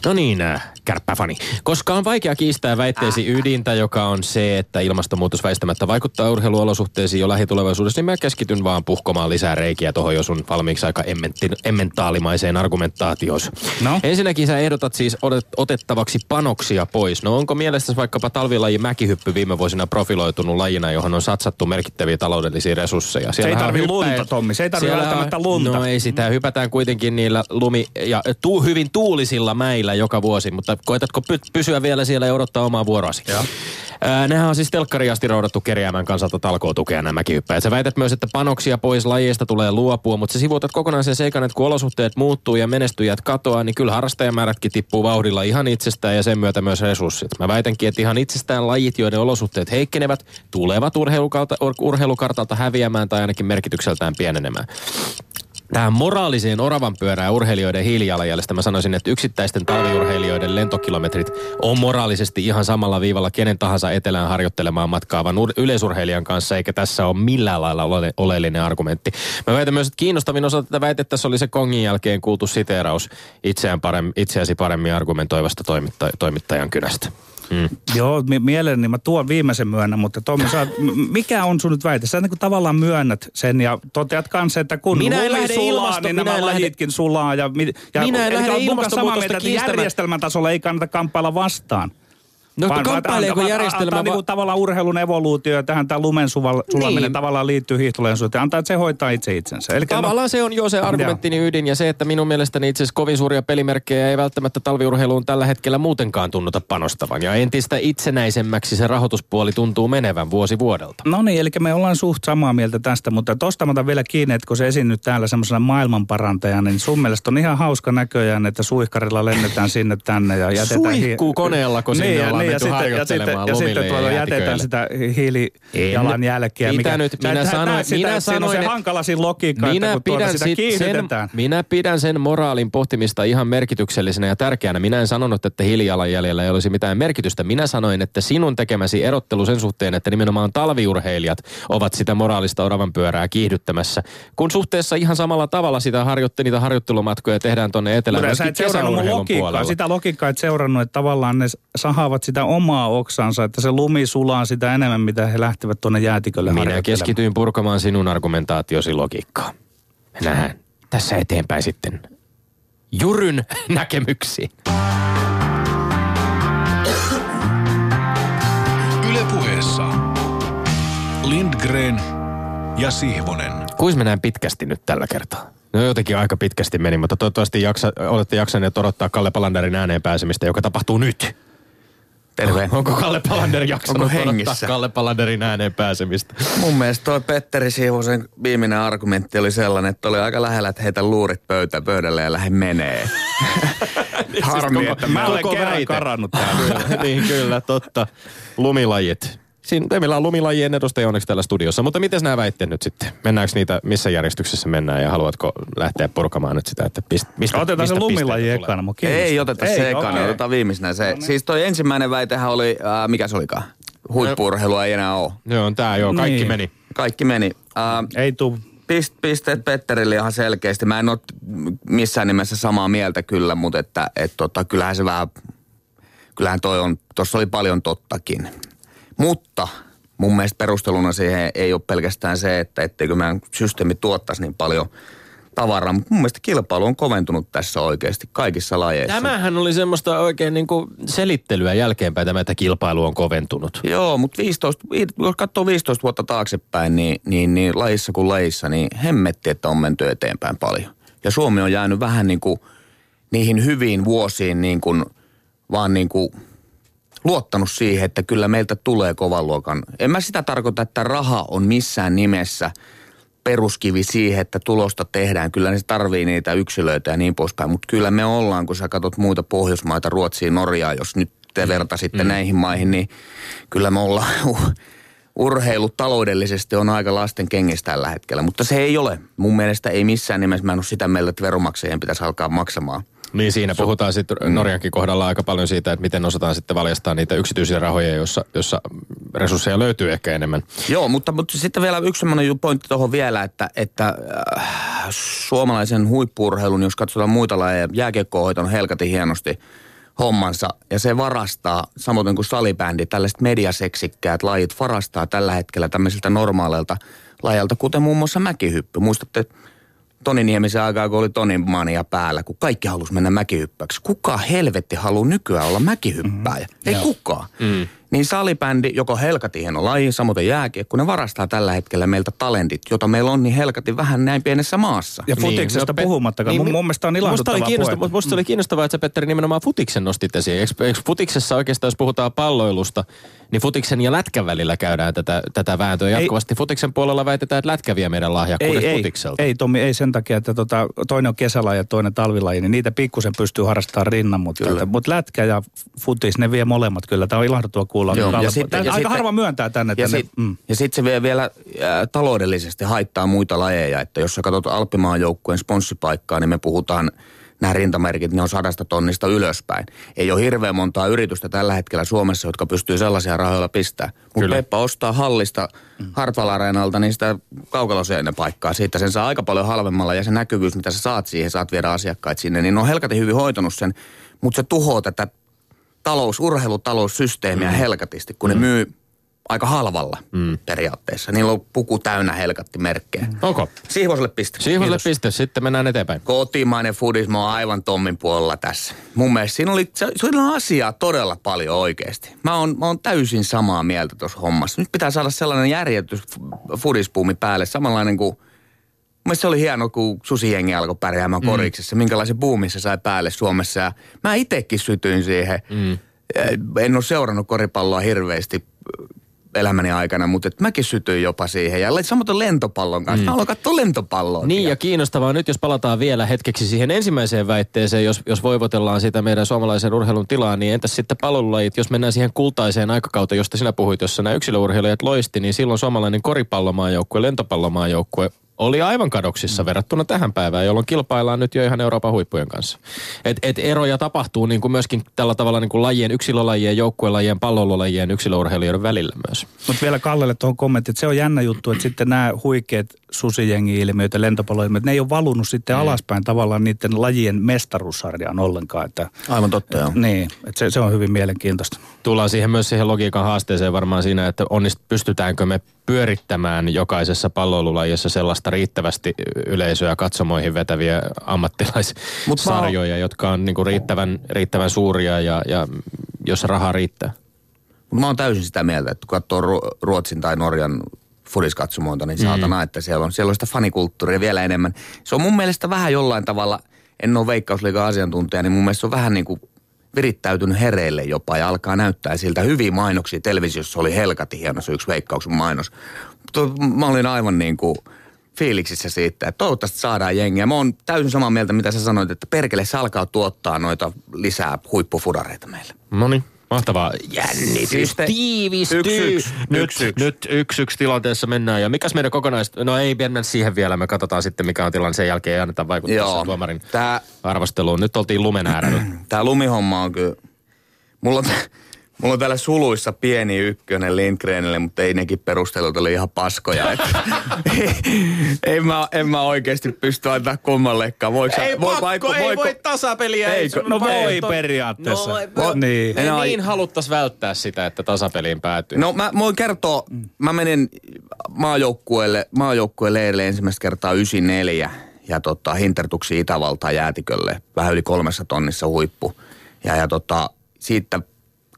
No niin, äh, kärppäfani. Koska on vaikea kiistää väitteesi ydintä, joka on se, että ilmastonmuutos väistämättä vaikuttaa urheiluolosuhteisiin jo lähitulevaisuudessa, niin mä keskityn vaan puhkomaan lisää reikiä tuohon jo sun valmiiksi aika emmentaalimaiseen argumentaatioon. No? Ensinnäkin sä ehdotat siis otettavaksi panoksia pois. No onko mielestäsi vaikkapa talvilaji mäkihyppy viime vuosina profiloitunut lajina, johon on satsattu merkittäviä taloudellisia resursseja? Siellä se ei tarvi lunta, Tommi. Se ei tarvi välttämättä lunta. No ei sitä. Hypätään kuitenkin niillä lumi- ja tuu, hyvin tuulisilla mäillä joka vuosi, mutta koetatko py- pysyä vielä siellä ja odottaa omaa vuoroasi? Joo. nehän on siis telkkari asti roudattu kerjäämään kansalta talkootukea nämäkin hyppäjät. Sä väität myös, että panoksia pois lajeista tulee luopua, mutta sä sivuutat kokonaan sen seikan, että kun olosuhteet muuttuu ja menestyjät katoaa, niin kyllä harrastajamäärätkin tippuu vauhdilla ihan itsestään ja sen myötä myös resurssit. Mä väitänkin, että ihan itsestään lajit, joiden olosuhteet heikkenevät, tulevat urheilukartalta häviämään tai ainakin merkitykseltään pienenemään tähän moraaliseen oravan pyörään urheilijoiden hiilijalanjäljestä mä sanoisin, että yksittäisten talviurheilijoiden lentokilometrit on moraalisesti ihan samalla viivalla kenen tahansa etelään harjoittelemaan matkaavan yleisurheilijan kanssa, eikä tässä ole millään lailla ole- oleellinen argumentti. Mä väitän myös, että kiinnostavin osa tätä väitettä oli se Kongin jälkeen kuultu siteeraus itseään paremmin, itseäsi paremmin argumentoivasta toimitta- toimittajan kynästä. Mm. Joo, mielelläni mä tuon viimeisen myönnä, mutta Tommi, sä, mikä on sun nyt väite? Sä niin tavallaan myönnät sen ja toteat kanssa, että kun minä lumi sulaa, ilmasto, niin nämä lajitkin lähde, sulaa. Ja, ja, minä en lähde ilmastonmuutosta että järjestelmän tasolla ei kannata kamppailla vastaan. No vaan, kamppaileeko järjestelmä... Antaa va- niinku tavallaan urheilun evoluutio ja tähän tämä lumen sulaminen niin. tavallaan liittyy hiihtolensuuteen. Antaa, että se hoitaa itse itsensä. Eli tavallaan no, se on jo se argumenttini ydin ja se, että minun mielestäni itse asiassa kovin suuria pelimerkkejä ei välttämättä talviurheiluun tällä hetkellä muutenkaan tunnuta panostavan. Ja entistä itsenäisemmäksi se rahoituspuoli tuntuu menevän vuosi vuodelta. No niin, eli me ollaan suht samaa mieltä tästä, mutta tosta mä vielä kiinni, että kun se esiinnyt täällä semmoisena maailmanparantajana, niin sun mielestä on ihan hauska näköjään, että suihkarilla lennetään sinne tänne ja jätetään... Suihkuu koneella, kun sinne niin, ollaan niin, ja sitten, ja sitten, ja sitten tuolla jätetään sitä hiilijalanjälkeä. Mitä mikä, nyt? Minä sä, sanoin, sitä, minä sanoin, se hankala siinä logiikka, minä että kun pidän sitä. Sen, minä pidän sen moraalin pohtimista ihan merkityksellisenä ja tärkeänä. Minä en sanonut, että hiilijalanjäljellä ei olisi mitään merkitystä. Minä sanoin, että sinun tekemäsi erottelu sen suhteen, että nimenomaan talviurheilijat ovat sitä moraalista oravan pyörää kiihdyttämässä. Kun suhteessa ihan samalla tavalla sitä harjoitte, niitä harjoittelumatkoja tehdään tuonne etelään. Mutta sä et seurannut logiikkaa, sitä logiikkaa et seurannut, että tavallaan ne sahaavat sitä omaa oksansa, että se lumi sulaa sitä enemmän, mitä he lähtevät tuonne jäätikölle Minä keskityin purkamaan sinun argumentaatiosi logiikkaa. Nähdään tässä eteenpäin sitten Juryn näkemyksiin. Ylepuheessa Lindgren ja Sihvonen. Kuis mennään pitkästi nyt tällä kertaa? No jotenkin aika pitkästi meni, mutta toivottavasti jaksa, olette jaksaneet odottaa Kalle Palanderin ääneen pääsemistä, joka tapahtuu nyt. Terve. Onko Kalle Palander jaksanut Onko hengissä? Kalle Palanderin ääneen pääsemistä? Mun mielestä toi Petteri Siivosen viimeinen argumentti oli sellainen, että oli aika lähellä, että heitä luurit pöytä, pöydälle ja lähde menee. Siis Harmi, siis koko, että mä olen kerran karannut täällä. niin kyllä, totta. Lumilajit. Siinä meillä on lumilajien edustaja onneksi täällä studiossa. Mutta miten nämä väitteet nyt sitten? Mennäänkö niitä, missä järjestyksessä mennään ja haluatko lähteä purkamaan nyt sitä, että pist, mistä Otetaan mistä se lumilaji ekana, mutta Ei oteta Ei, se ekana, okay. otetaan viimeisenä se. No niin. Siis toi ensimmäinen väitehän oli, äh, mikä se olikaan? Huippurheilua ei enää ole. Joo, tää joo, kaikki niin. meni. Kaikki meni. Äh, ei tuu pist, pisteet Petterille ihan selkeästi. Mä en ole missään nimessä samaa mieltä kyllä, mutta että et tota, kyllähän se vähän, kyllähän toi on, tuossa oli paljon tottakin. Mutta mun mielestä perusteluna siihen ei ole pelkästään se, että etteikö meidän systeemi tuottaisi niin paljon tavaraa, mutta mun mielestä kilpailu on koventunut tässä oikeasti kaikissa lajeissa. Tämähän oli semmoista oikein niin kuin selittelyä jälkeenpäin tämä, että kilpailu on koventunut. Joo, mutta 15, jos katsoo 15 vuotta taaksepäin, niin, niin, niin lajissa kuin lajissa, niin hemmetti, että on menty eteenpäin paljon. Ja Suomi on jäänyt vähän niin kuin niihin hyviin vuosiin niin kuin, vaan niin kuin luottanut siihen, että kyllä meiltä tulee kovan luokan. En mä sitä tarkoita, että raha on missään nimessä peruskivi siihen, että tulosta tehdään. Kyllä se tarvii niitä yksilöitä ja niin poispäin. Mutta kyllä me ollaan, kun sä katsot muita Pohjoismaita, Ruotsia, Norjaa, jos nyt te vertasitte mm. näihin maihin, niin kyllä me ollaan urheilu taloudellisesti on aika lasten kengissä tällä hetkellä, mutta se ei ole. Mun mielestä ei missään nimessä, mä en ole sitä mieltä, että veromaksajien pitäisi alkaa maksamaan niin siinä puhutaan sitten mm. Norjankin kohdalla aika paljon siitä, että miten osataan sitten valjastaa niitä yksityisiä rahoja, jossa, jossa resursseja löytyy ehkä enemmän. Joo, mutta, mutta sitten vielä yksi sellainen pointti tuohon vielä, että, että äh, suomalaisen huippurheilun, jos katsotaan muita lajeja, jääkiekko on helkati hienosti hommansa ja se varastaa, samoin kuin salibändi, tällaiset mediaseksikkäät lajit varastaa tällä hetkellä tämmöisiltä normaaleilta lajalta, kuten muun muassa mäkihyppy. Muistatte, Toni Niemisen aikaa, kun oli Tonin mania päällä, kun kaikki halusi mennä mäkihyppäksi. Kuka helvetti haluaa nykyään olla mäkihyppääjä? Mm-hmm. Ei Joo. kukaan. Mm. Niin salibändi, joko helkati hieno laji, samoin jääkiekko, ne varastaa tällä hetkellä meiltä talentit, jota meillä on niin helkati vähän näin pienessä maassa. Ja futiksesta niin, no, puhumattakaan. Niin, mun, mun mielestä on ilahduttava musta oli, kiinnostava, musta oli kiinnostavaa, että sä Petteri nimenomaan futiksen nostit esiin. Eikö, eikö futiksessa oikeastaan, jos puhutaan palloilusta, niin futiksen ja lätkän välillä käydään tätä, tätä vääntöä jatkuvasti. Ei, futiksen puolella väitetään, että lätkä vie meidän lahjakkuudet ei, futikselta. Ei, ei Tommi, ei sen takia, että tota, toinen on kesälaji ja toinen talvilaji, niin niitä pikkusen pystyy harrastamaan rinnan, mutta, mutta lätkä ja futis, ne vie molemmat kyllä. Tämä on ilahduttava kuulla. Joo, ja sitten, aika sitten, harva myöntää tänne. Ja sitten mm. sit se vie vielä äh, taloudellisesti haittaa muita lajeja, että jos sä katsot Alppimaan joukkueen sponssipaikkaa, niin me puhutaan – nämä rintamerkit, ne on sadasta tonnista ylöspäin. Ei ole hirveän montaa yritystä tällä hetkellä Suomessa, jotka pystyy sellaisia rahoilla pistämään. Mutta Peppa ostaa hallista. Hartwall Areenalta niin sitä kaukaloseen paikkaa. Siitä sen saa aika paljon halvemmalla ja se näkyvyys, mitä sä saat siihen, saat viedä asiakkaita sinne, niin ne on helkati hyvin hoitanut sen. Mutta se tuhoaa tätä talous, urheilutaloussysteemiä mm. helkatisti, kun mm. ne myy aika halvalla mm. periaatteessa. Niillä on puku täynnä helkatti merkkejä. Mm. Onko? Siihvoselle piste. Siihvoselle piste, sitten mennään eteenpäin. Kotimainen fudismo on aivan Tommin puolella tässä. Mun mielestä siinä oli, se, oli asiaa todella paljon oikeasti. Mä oon, mä oon täysin samaa mieltä tuossa hommassa. Nyt pitää saada sellainen järjetys fudispuumi päälle, samanlainen kuin Mielestäni se oli hieno, kun susijengi alkoi pärjäämään mm. koriksessa, minkälaisen buumin se sai päälle Suomessa. Ja mä itsekin sytyin siihen. Mm. En ole seurannut koripalloa hirveästi elämäni aikana, mutta et mäkin sytyin jopa siihen. Ja samoin lentopallon kanssa. Mm. Mä haluan katsoa lentopalloa. Niin ja kiinnostavaa nyt, jos palataan vielä hetkeksi siihen ensimmäiseen väitteeseen, jos, jos voivotellaan sitä meidän suomalaisen urheilun tilaa, niin entäs sitten palolulajit, jos mennään siihen kultaiseen aikakauteen, josta sinä puhuit, jossa nämä yksilöurheilijat loisti, niin silloin suomalainen koripallomaajoukkue, lentopallomaajoukkue oli aivan kadoksissa mm. verrattuna tähän päivään, jolloin kilpaillaan nyt jo ihan Euroopan huippujen kanssa. Et, et eroja tapahtuu niin kuin myöskin tällä tavalla niin kuin lajien, yksilölajien, joukkuelajien, pallololajien, yksilöurheilijoiden välillä myös. Mutta vielä Kallelle tuohon kommentti, että se on jännä juttu, että sitten nämä huikeat susijengi-ilmiöt ja lentopalloilmiöt, ne ei ole valunut sitten mm. alaspäin tavallaan niiden lajien mestaruussarjaan ollenkaan. Että, Aivan totta, joo. Niin, että se, se on hyvin mielenkiintoista. Tullaan siihen myös siihen logiikan haasteeseen varmaan siinä, että onnist, pystytäänkö me pyörittämään jokaisessa palloilulajissa sellaista riittävästi yleisöä katsomoihin vetäviä ammattilaissarjoja, jotka on niinku riittävän, riittävän suuria ja, ja jossa rahaa riittää. Mä oon täysin sitä mieltä, että kun katsoo Ruotsin tai Norjan fudiskatsomoita, niin saatana, mm. että siellä on, siellä on sitä fanikulttuuria vielä enemmän. Se on mun mielestä vähän jollain tavalla, en ole veikkausliikan asiantuntija, niin mun mielestä se on vähän niin kuin virittäytynyt hereille jopa ja alkaa näyttää siltä hyviä mainoksia. Televisiossa oli helkati hieno se yksi veikkauksen mainos. Mutta mä olin aivan niin kuin fiiliksissä siitä, että toivottavasti saadaan jengiä. Mä oon täysin samaa mieltä, mitä sä sanoit, että perkele se alkaa tuottaa noita lisää huippufudareita meille. No niin. Mahtavaa jännitys tiivistyy. Yksi, yksi, nyt, yksi, yksi. nyt yksi, yksi tilanteessa mennään. Ja mikäs meidän kokonais... No ei mennä siihen vielä. Me katsotaan sitten, mikä on tilanne. Sen jälkeen ei anneta vaikuttaa Joo, tuomarin tää, arvosteluun. Nyt oltiin lumen äärellä. Tämä lumihomma on kyllä... Mulla on, Mulla on täällä suluissa pieni ykkönen Lindgrenille, mutta ei nekin perustelut oli ihan paskoja. Että, ei, mä, en mä oikeasti pysty antaa kummallekaan. Voiko, ei voi, pakko, voiko, ei voiko, voi tasapeliä. Ei, no voi periaatteessa. No, no, niin. En niin haluttais välttää sitä, että tasapeliin päätyy. No mä voin kertoa, mä menin maajoukkueelle, maajoukkueelle eilen ensimmäistä kertaa 94 ja tota, Hintertuksi Itävaltaan jäätikölle. Vähän yli kolmessa tonnissa huippu. Ja, ja tota, siitä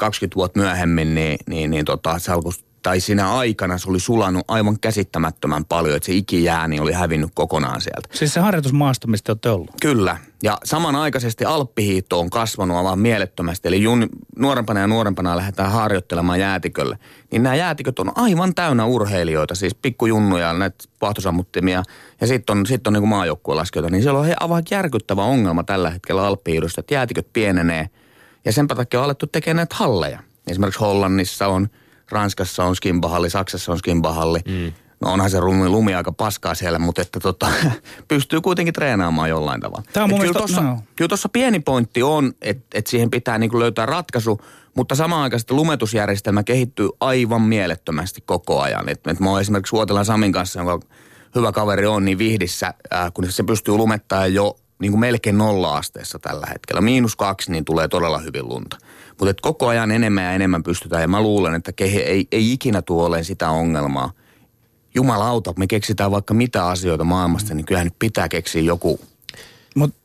20 vuotta myöhemmin, niin, niin, niin tota, se alkoi tai siinä aikana se oli sulanut aivan käsittämättömän paljon, että se ikijääni oli hävinnyt kokonaan sieltä. Siis se harjoitusmaasto, mistä olette ollut? Kyllä. Ja samanaikaisesti alppihiitto on kasvanut aivan mielettömästi. Eli jun, nuorempana ja nuorempana lähdetään harjoittelemaan jäätikölle. Niin nämä jäätiköt on aivan täynnä urheilijoita, siis pikkujunnuja, näitä pahtosammuttimia. Ja sitten on, sit on niin maajoukkuelaskijoita. Niin siellä on he, aivan järkyttävä ongelma tällä hetkellä alppihiidosta, että jäätiköt pienenee – Ja sen takia on alettu tekemään näitä halleja. Esimerkiksi Hollannissa on, Ranskassa on skimbahalli, Saksassa on skimbahalli. Mm. No onhan se lumi, lumi aika paskaa siellä, mutta että tota, pystyy kuitenkin treenaamaan jollain tavalla. Tämä on mun kyllä tuossa no. kyllä pieni pointti on, että, että siihen pitää niin löytää ratkaisu, mutta samaan aikaan lumetusjärjestelmä kehittyy aivan mielettömästi koko ajan. Et, et mä oon esimerkiksi Suotelan Samin kanssa, jonka hyvä kaveri on, niin Vihdissä, äh, kun se pystyy lumettaa jo niin kuin melkein nolla asteessa tällä hetkellä. Miinus kaksi, niin tulee todella hyvin lunta. Mutta koko ajan enemmän ja enemmän pystytään, ja mä luulen, että kehe ei, ei ikinä tuo ole sitä ongelmaa. Jumalauta, me keksitään vaikka mitä asioita maailmasta, niin kyllähän nyt pitää keksiä joku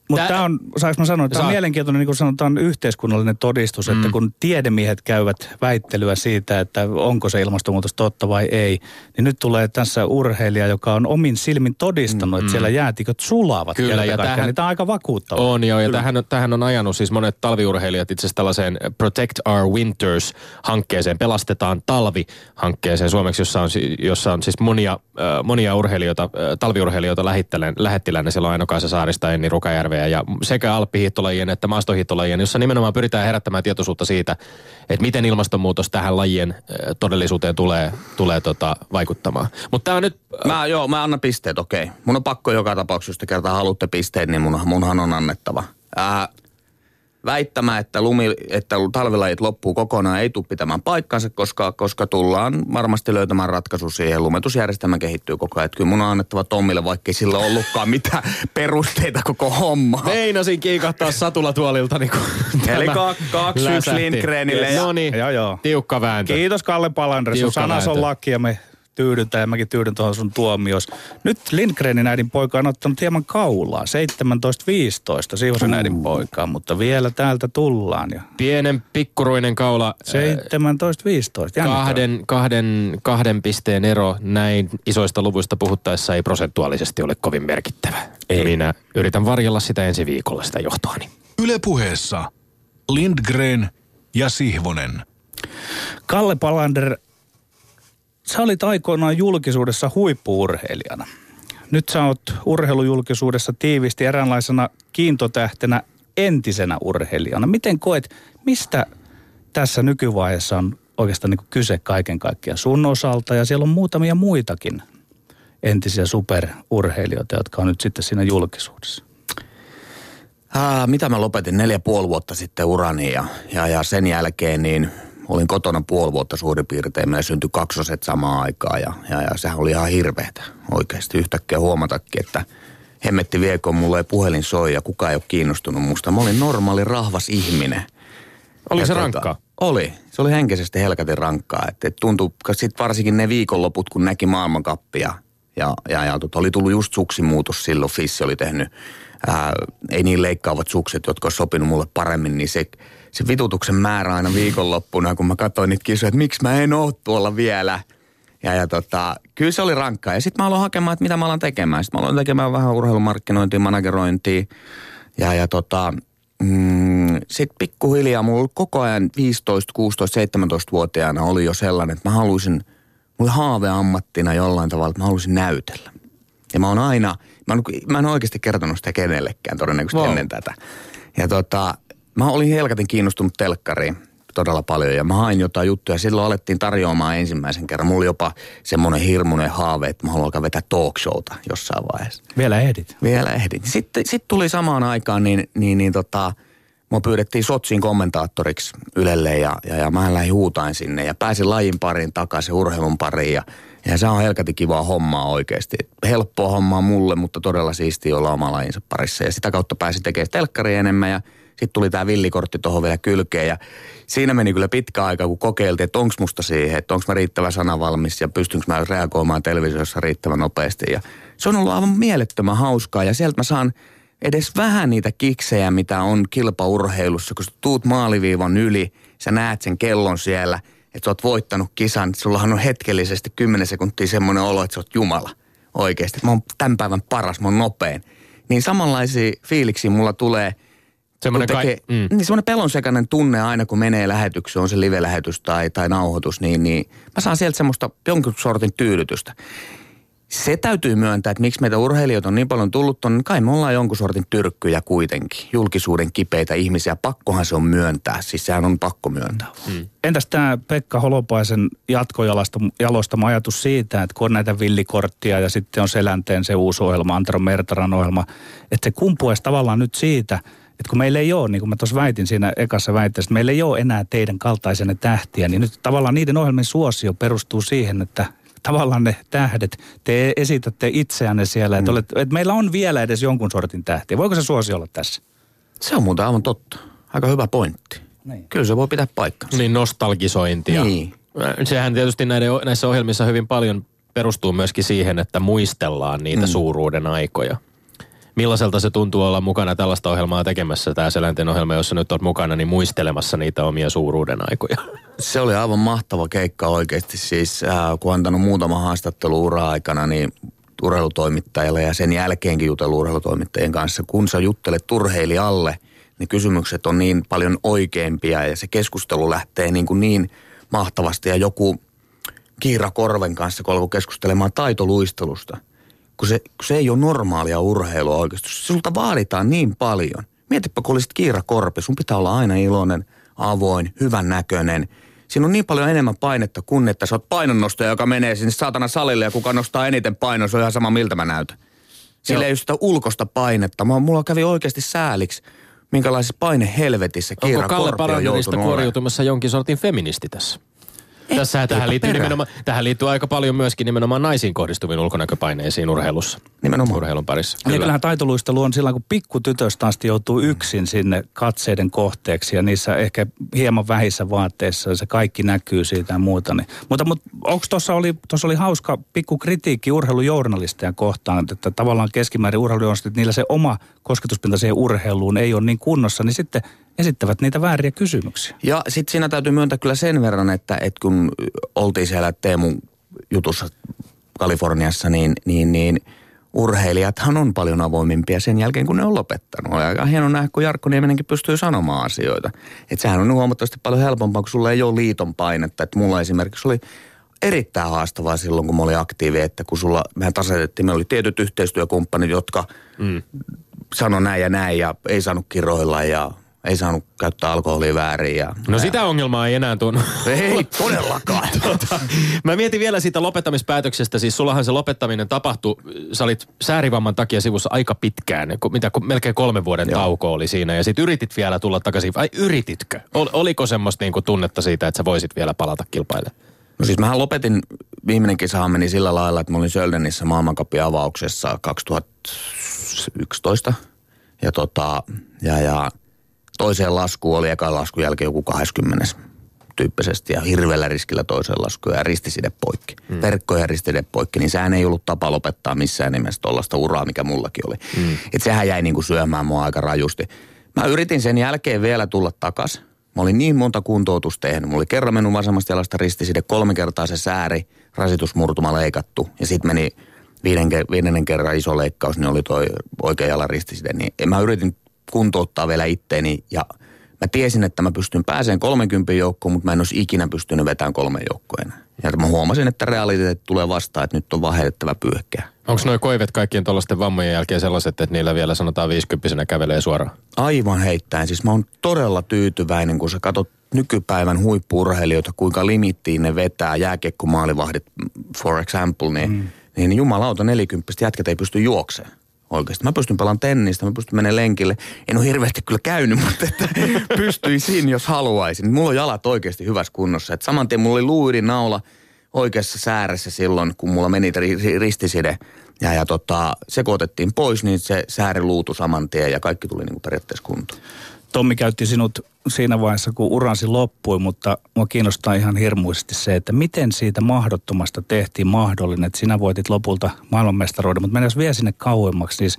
mutta tämä on, saanko mä sanoa, että tämä on mielenkiintoinen, niin kuin sanotaan, yhteiskunnallinen todistus, mm. että kun tiedemiehet käyvät väittelyä siitä, että onko se ilmastonmuutos totta vai ei, niin nyt tulee tässä urheilija, joka on omin silmin todistanut, mm. että siellä jäätiköt sulavat. Kyllä, ja tähän, niin tämä on aika vakuuttava. On joo, ja tähän, tähän on ajanut siis monet talviurheilijat itse asiassa tällaiseen Protect Our Winters-hankkeeseen, pelastetaan talvi-hankkeeseen suomeksi, jossa on, jossa on siis monia, monia urheilijoita, talviurheilijoita lähettilänne, siellä on Aino Saarista, Enni Rukajärve sarjoja ja sekä alppihiihtolajien että maastohiihtolajien, jossa nimenomaan pyritään herättämään tietoisuutta siitä, että miten ilmastonmuutos tähän lajien todellisuuteen tulee, tulee tota, vaikuttamaan. Mutta tämä nyt... Mä, joo, mä annan pisteet, okei. Okay. Mun on pakko joka tapauksessa, jos te kertaa haluatte pisteet, niin mun, munhan on annettava. Ää, väittämä, että, lumi, että talvilajit loppuu kokonaan, ei tule pitämään paikkansa, koska, koska tullaan varmasti löytämään ratkaisu siihen. Lumetusjärjestelmä kehittyy koko ajan. Että kyllä mun on annettava Tommille, vaikka ei sillä ollutkaan mitään perusteita koko homma. Meinasin kiikahtaa satulatuolilta niin Eli kaksi yksi Lindgrenille. No niin, tiukka vääntö. Kiitos Kalle Palandres. Sanas on laki ja me tyydytä ja mäkin tyydyn tuohon sun tuomios. Nyt Lindgrenin äidin poika on ottanut hieman kaulaa, 17-15, Siivosen äidin poikaa, mutta vielä täältä tullaan. Ja... Pienen pikkuruinen kaula. 17-15, kahden, kahden, kahden pisteen ero näin isoista luvuista puhuttaessa ei prosentuaalisesti ole kovin merkittävä. Ei. Minä yritän varjella sitä ensi viikolla sitä johtoani. Ylepuheessa Lindgren ja Sihvonen. Kalle Palander, sä olit aikoinaan julkisuudessa huippuurheilijana. Nyt sä oot urheilujulkisuudessa tiivisti eräänlaisena kiintotähtenä entisenä urheilijana. Miten koet, mistä tässä nykyvaiheessa on oikeastaan niin kyse kaiken kaikkiaan sun osalta ja siellä on muutamia muitakin entisiä superurheilijoita, jotka on nyt sitten siinä julkisuudessa? Ah, mitä mä lopetin neljä puoli vuotta sitten urani ja, ja, ja sen jälkeen niin olin kotona puoli vuotta suurin piirtein. Meillä syntyi kaksoset samaan aikaan ja, ja, ja sehän oli ihan hirveetä oikeasti yhtäkkiä huomatakin, että hemmetti viekon mulle puhelin soi ja kukaan ei ole kiinnostunut musta. Mä olin normaali rahvas ihminen. Oli ja se tuota, rankkaa? Oli. Se oli henkisesti helkatin rankkaa. Että et tuntui, sit varsinkin ne viikonloput, kun näki maailmankappia ja, ja, ja tota, oli tullut just suksimuutos silloin. Fissi oli tehnyt, ää, ei niin leikkaavat sukset, jotka olisi sopinut mulle paremmin, niin se se vitutuksen määrä aina viikonloppuna, kun mä katsoin niitä kisoja, että miksi mä en oo tuolla vielä. Ja, ja tota, kyllä se oli rankkaa. Ja sitten mä aloin hakemaan, että mitä mä alan tekemään. Sitten mä aloin tekemään vähän urheilumarkkinointia, managerointia. Ja, ja tota, mm, sitten pikkuhiljaa mulla koko ajan 15, 16, 17-vuotiaana oli jo sellainen, että mä haluaisin, mulla haave ammattina jollain tavalla, että mä haluaisin näytellä. Ja mä oon aina, mä en, mä en oikeasti kertonut sitä kenellekään todennäköisesti wow. ennen tätä. Ja tota, Mä olin helkatin kiinnostunut telkkariin todella paljon ja mä hain jotain juttuja. Silloin alettiin tarjoamaan ensimmäisen kerran. Mulla oli jopa semmoinen hirmuinen haave, että mä haluan alkaa vetää talk showta jossain vaiheessa. Vielä ehdit? Vielä ehdit. Sitten sit tuli samaan aikaan, niin, niin, niin tota, mua pyydettiin Sotsin kommentaattoriksi Ylelle ja, ja, ja mä lähdin huutain sinne ja pääsin lajin pariin takaisin, urheilun pariin ja, ja se on helkati kivaa hommaa oikeasti. Helppoa hommaa mulle, mutta todella siistiä olla oma lajinsa parissa ja sitä kautta pääsin tekemään telkkaria enemmän ja sitten tuli tämä villikortti tuohon vielä kylkeen ja siinä meni kyllä pitkä aika, kun kokeiltiin, että onko musta siihen, että onko mä riittävä sanavalmis ja pystynkö mä reagoimaan televisiossa riittävän nopeasti. Ja se on ollut aivan mielettömän hauskaa ja sieltä mä saan edes vähän niitä kiksejä, mitä on kilpaurheilussa, kun sä tuut maaliviivan yli, sä näet sen kellon siellä, että sä oot voittanut kisan, että sullahan on hetkellisesti 10 sekuntia semmoinen olo, että sä oot Jumala oikeasti. Mä oon tämän päivän paras, mä oon nopein. Niin samanlaisia fiiliksiä mulla tulee – Semmoinen, tekee, kai, mm. niin semmoinen pelonsekainen tunne aina, kun menee lähetykseen, on se live-lähetys tai, tai nauhoitus, niin, niin mä saan sieltä semmoista jonkin sortin tyydytystä. se täytyy myöntää, että miksi meitä urheilijoita on niin paljon tullut on, niin kai me ollaan jonkun sortin tyrkkyjä kuitenkin. Julkisuuden kipeitä ihmisiä, pakkohan se on myöntää. Siis sehän on pakko myöntää. Hmm. Entäs tämä Pekka Holopaisen jatkojalostama ajatus siitä, että kun on näitä villikorttia ja sitten on Selänteen se uusi ohjelma, Antero Mertaran ohjelma, että se kumpuaisi tavallaan nyt siitä, että kun meillä ei ole, niin kuin mä tuossa väitin siinä ekassa väitteessä, että meillä ei ole enää teidän kaltaisenne tähtiä, niin nyt tavallaan niiden ohjelmien suosio perustuu siihen, että tavallaan ne tähdet, te esitätte itseänne siellä, että, mm. olet, että meillä on vielä edes jonkun sortin tähtiä. Voiko se suosi olla tässä? Se on muuten aivan totta. Aika hyvä pointti. Niin. Kyllä se voi pitää paikkansa. Niin nostalgisointia. Niin. Sehän tietysti näiden, näissä ohjelmissa hyvin paljon perustuu myöskin siihen, että muistellaan niitä mm. suuruuden aikoja. Millaiselta se tuntuu olla mukana tällaista ohjelmaa tekemässä, tämä Selänteen ohjelma, jossa nyt olet mukana, niin muistelemassa niitä omia suuruuden aikoja? Se oli aivan mahtava keikka oikeasti. Siis äh, kun antanut muutama haastattelu ura-aikana, niin urheilutoimittajalle ja sen jälkeenkin jutellut urheilutoimittajien kanssa. Kun sä juttelet turheilijalle, niin kysymykset on niin paljon oikeimpia ja se keskustelu lähtee niin, kuin niin mahtavasti. Ja joku Kiira Korven kanssa, kun alkoi keskustelemaan taitoluistelusta – kun se, kun se ei ole normaalia urheilua oikeasti. Sulta vaaditaan niin paljon. Mietipä, kun olisit Kiira Korpi, sun pitää olla aina iloinen, avoin, hyvän näköinen. Siinä on niin paljon enemmän painetta kuin, että sä oot painonnostaja, joka menee sinne saatana salille ja kuka nostaa eniten painon, se on ihan sama miltä mä näytän. Sillä ei ole sitä ulkosta painetta. Mä, mulla kävi oikeasti sääliksi, minkälaisessa paine helvetissä Kiira Onko Kalle Parannista kuoriutumassa jonkin sortin feministi tässä? Tässä tähän liittyy, nimenomaan, tähän liittyy aika paljon myöskin nimenomaan naisiin kohdistuviin ulkonäköpaineisiin urheilussa. Nimenomaan. Urheilun parissa. Kyllä. Ja kyllähän taitoluistelu on silloin, kun pikkutytöstä asti joutuu yksin sinne katseiden kohteeksi ja niissä ehkä hieman vähissä vaatteissa se kaikki näkyy siitä ja muuta. Niin. Mutta, mutta onko tuossa oli, oli hauska pikku kritiikki urheilujournalisteja kohtaan, että tavallaan keskimäärin urheilujournalistit, niillä se oma kosketuspinta siihen urheiluun ei ole niin kunnossa, niin sitten esittävät niitä vääriä kysymyksiä. Ja sitten siinä täytyy myöntää kyllä sen verran, että, että kun oltiin siellä Teemun jutussa Kaliforniassa, niin, niin, niin urheilijathan on paljon avoimimpia sen jälkeen, kun ne on lopettanut. On aika hieno nähdä, kun Jarkko Niemenenkin pystyy sanomaan asioita. Että sehän on huomattavasti paljon helpompaa, kun sulla ei ole liiton painetta. Että mulla esimerkiksi oli erittäin haastavaa silloin, kun mä olin aktiivi, että kun sulla, mehän tasoitettiin, me oli tietyt yhteistyökumppanit, jotka mm. sanoi näin ja näin ja ei saanut kiroilla ja ei saanut käyttää alkoholia väärin. Ja, no ja... sitä ongelmaa ei enää tunnu. Ei todellakaan. tota, mä mietin vielä siitä lopettamispäätöksestä. Siis sullahan se lopettaminen tapahtui, sä olit säärivamman takia sivussa aika pitkään. Mitä melkein kolmen vuoden Joo. tauko oli siinä. Ja sit yritit vielä tulla takaisin. Vai yrititkö? Ol, oliko semmoista niinku tunnetta siitä, että sä voisit vielä palata kilpailemaan? No siis mähän lopetin, viimeinen kisahan meni sillä lailla, että mä olin Söldenissä maailmankapin avauksessa 2011. Ja tota, ja, ja toiseen laskuun oli eka laskun jälkeen joku 20 tyyppisesti ja hirveällä riskillä toiseen laskuun ja ristiside poikki. Mm. Verkko ja ristiside poikki, niin sehän ei ollut tapa lopettaa missään nimessä tuollaista uraa, mikä mullakin oli. Mm. Et sehän jäi niinku syömään mua aika rajusti. Mä yritin sen jälkeen vielä tulla takas. Mä olin niin monta kuntoutusta tehnyt. Mulla oli kerran mennyt vasemmasta jalasta ristiside, kolme kertaa se sääri, rasitusmurtuma leikattu ja sitten meni viiden, viidennen kerran iso leikkaus, niin oli toi oikea jalan ristiside. Niin mä yritin kuntouttaa vielä itteeni ja mä tiesin, että mä pystyn pääseen 30 joukkoon, mutta mä en olisi ikinä pystynyt vetämään kolme joukkoa Ja mä huomasin, että realiteetti tulee vastaan, että nyt on vaan heitettävä pyyhkeä. Onko nuo koivet kaikkien tuollaisten vammojen jälkeen sellaiset, että niillä vielä sanotaan 50 kävelee suoraan? Aivan heittäen. Siis mä oon todella tyytyväinen, kun sä katsot nykypäivän huippurheilijoita, kuinka limittiin ne vetää jääkiekkomaalivahdit, for example, niin, mm. niin jumalauta 40 jätkät ei pysty juokseen oikeasti. Mä pystyn pelaamaan tennistä, mä pystyn menemään lenkille. En ole hirveästi kyllä käynyt, mutta että pystyisin, jos haluaisin. Mulla on jalat oikeasti hyvässä kunnossa. Et saman tien mulla oli luurin naula oikeassa sääressä silloin, kun mulla meni ristiside. Ja, ja tota, se kun otettiin pois, niin se sääri luutu saman tien ja kaikki tuli niin kuin periaatteessa kuntoon. Tommi käytti sinut siinä vaiheessa, kun uransi loppui, mutta mua kiinnostaa ihan hirmuisesti se, että miten siitä mahdottomasta tehtiin mahdollinen, että sinä voitit lopulta maailmanmestaruuden, mutta mennään jos vie sinne kauemmaksi, niin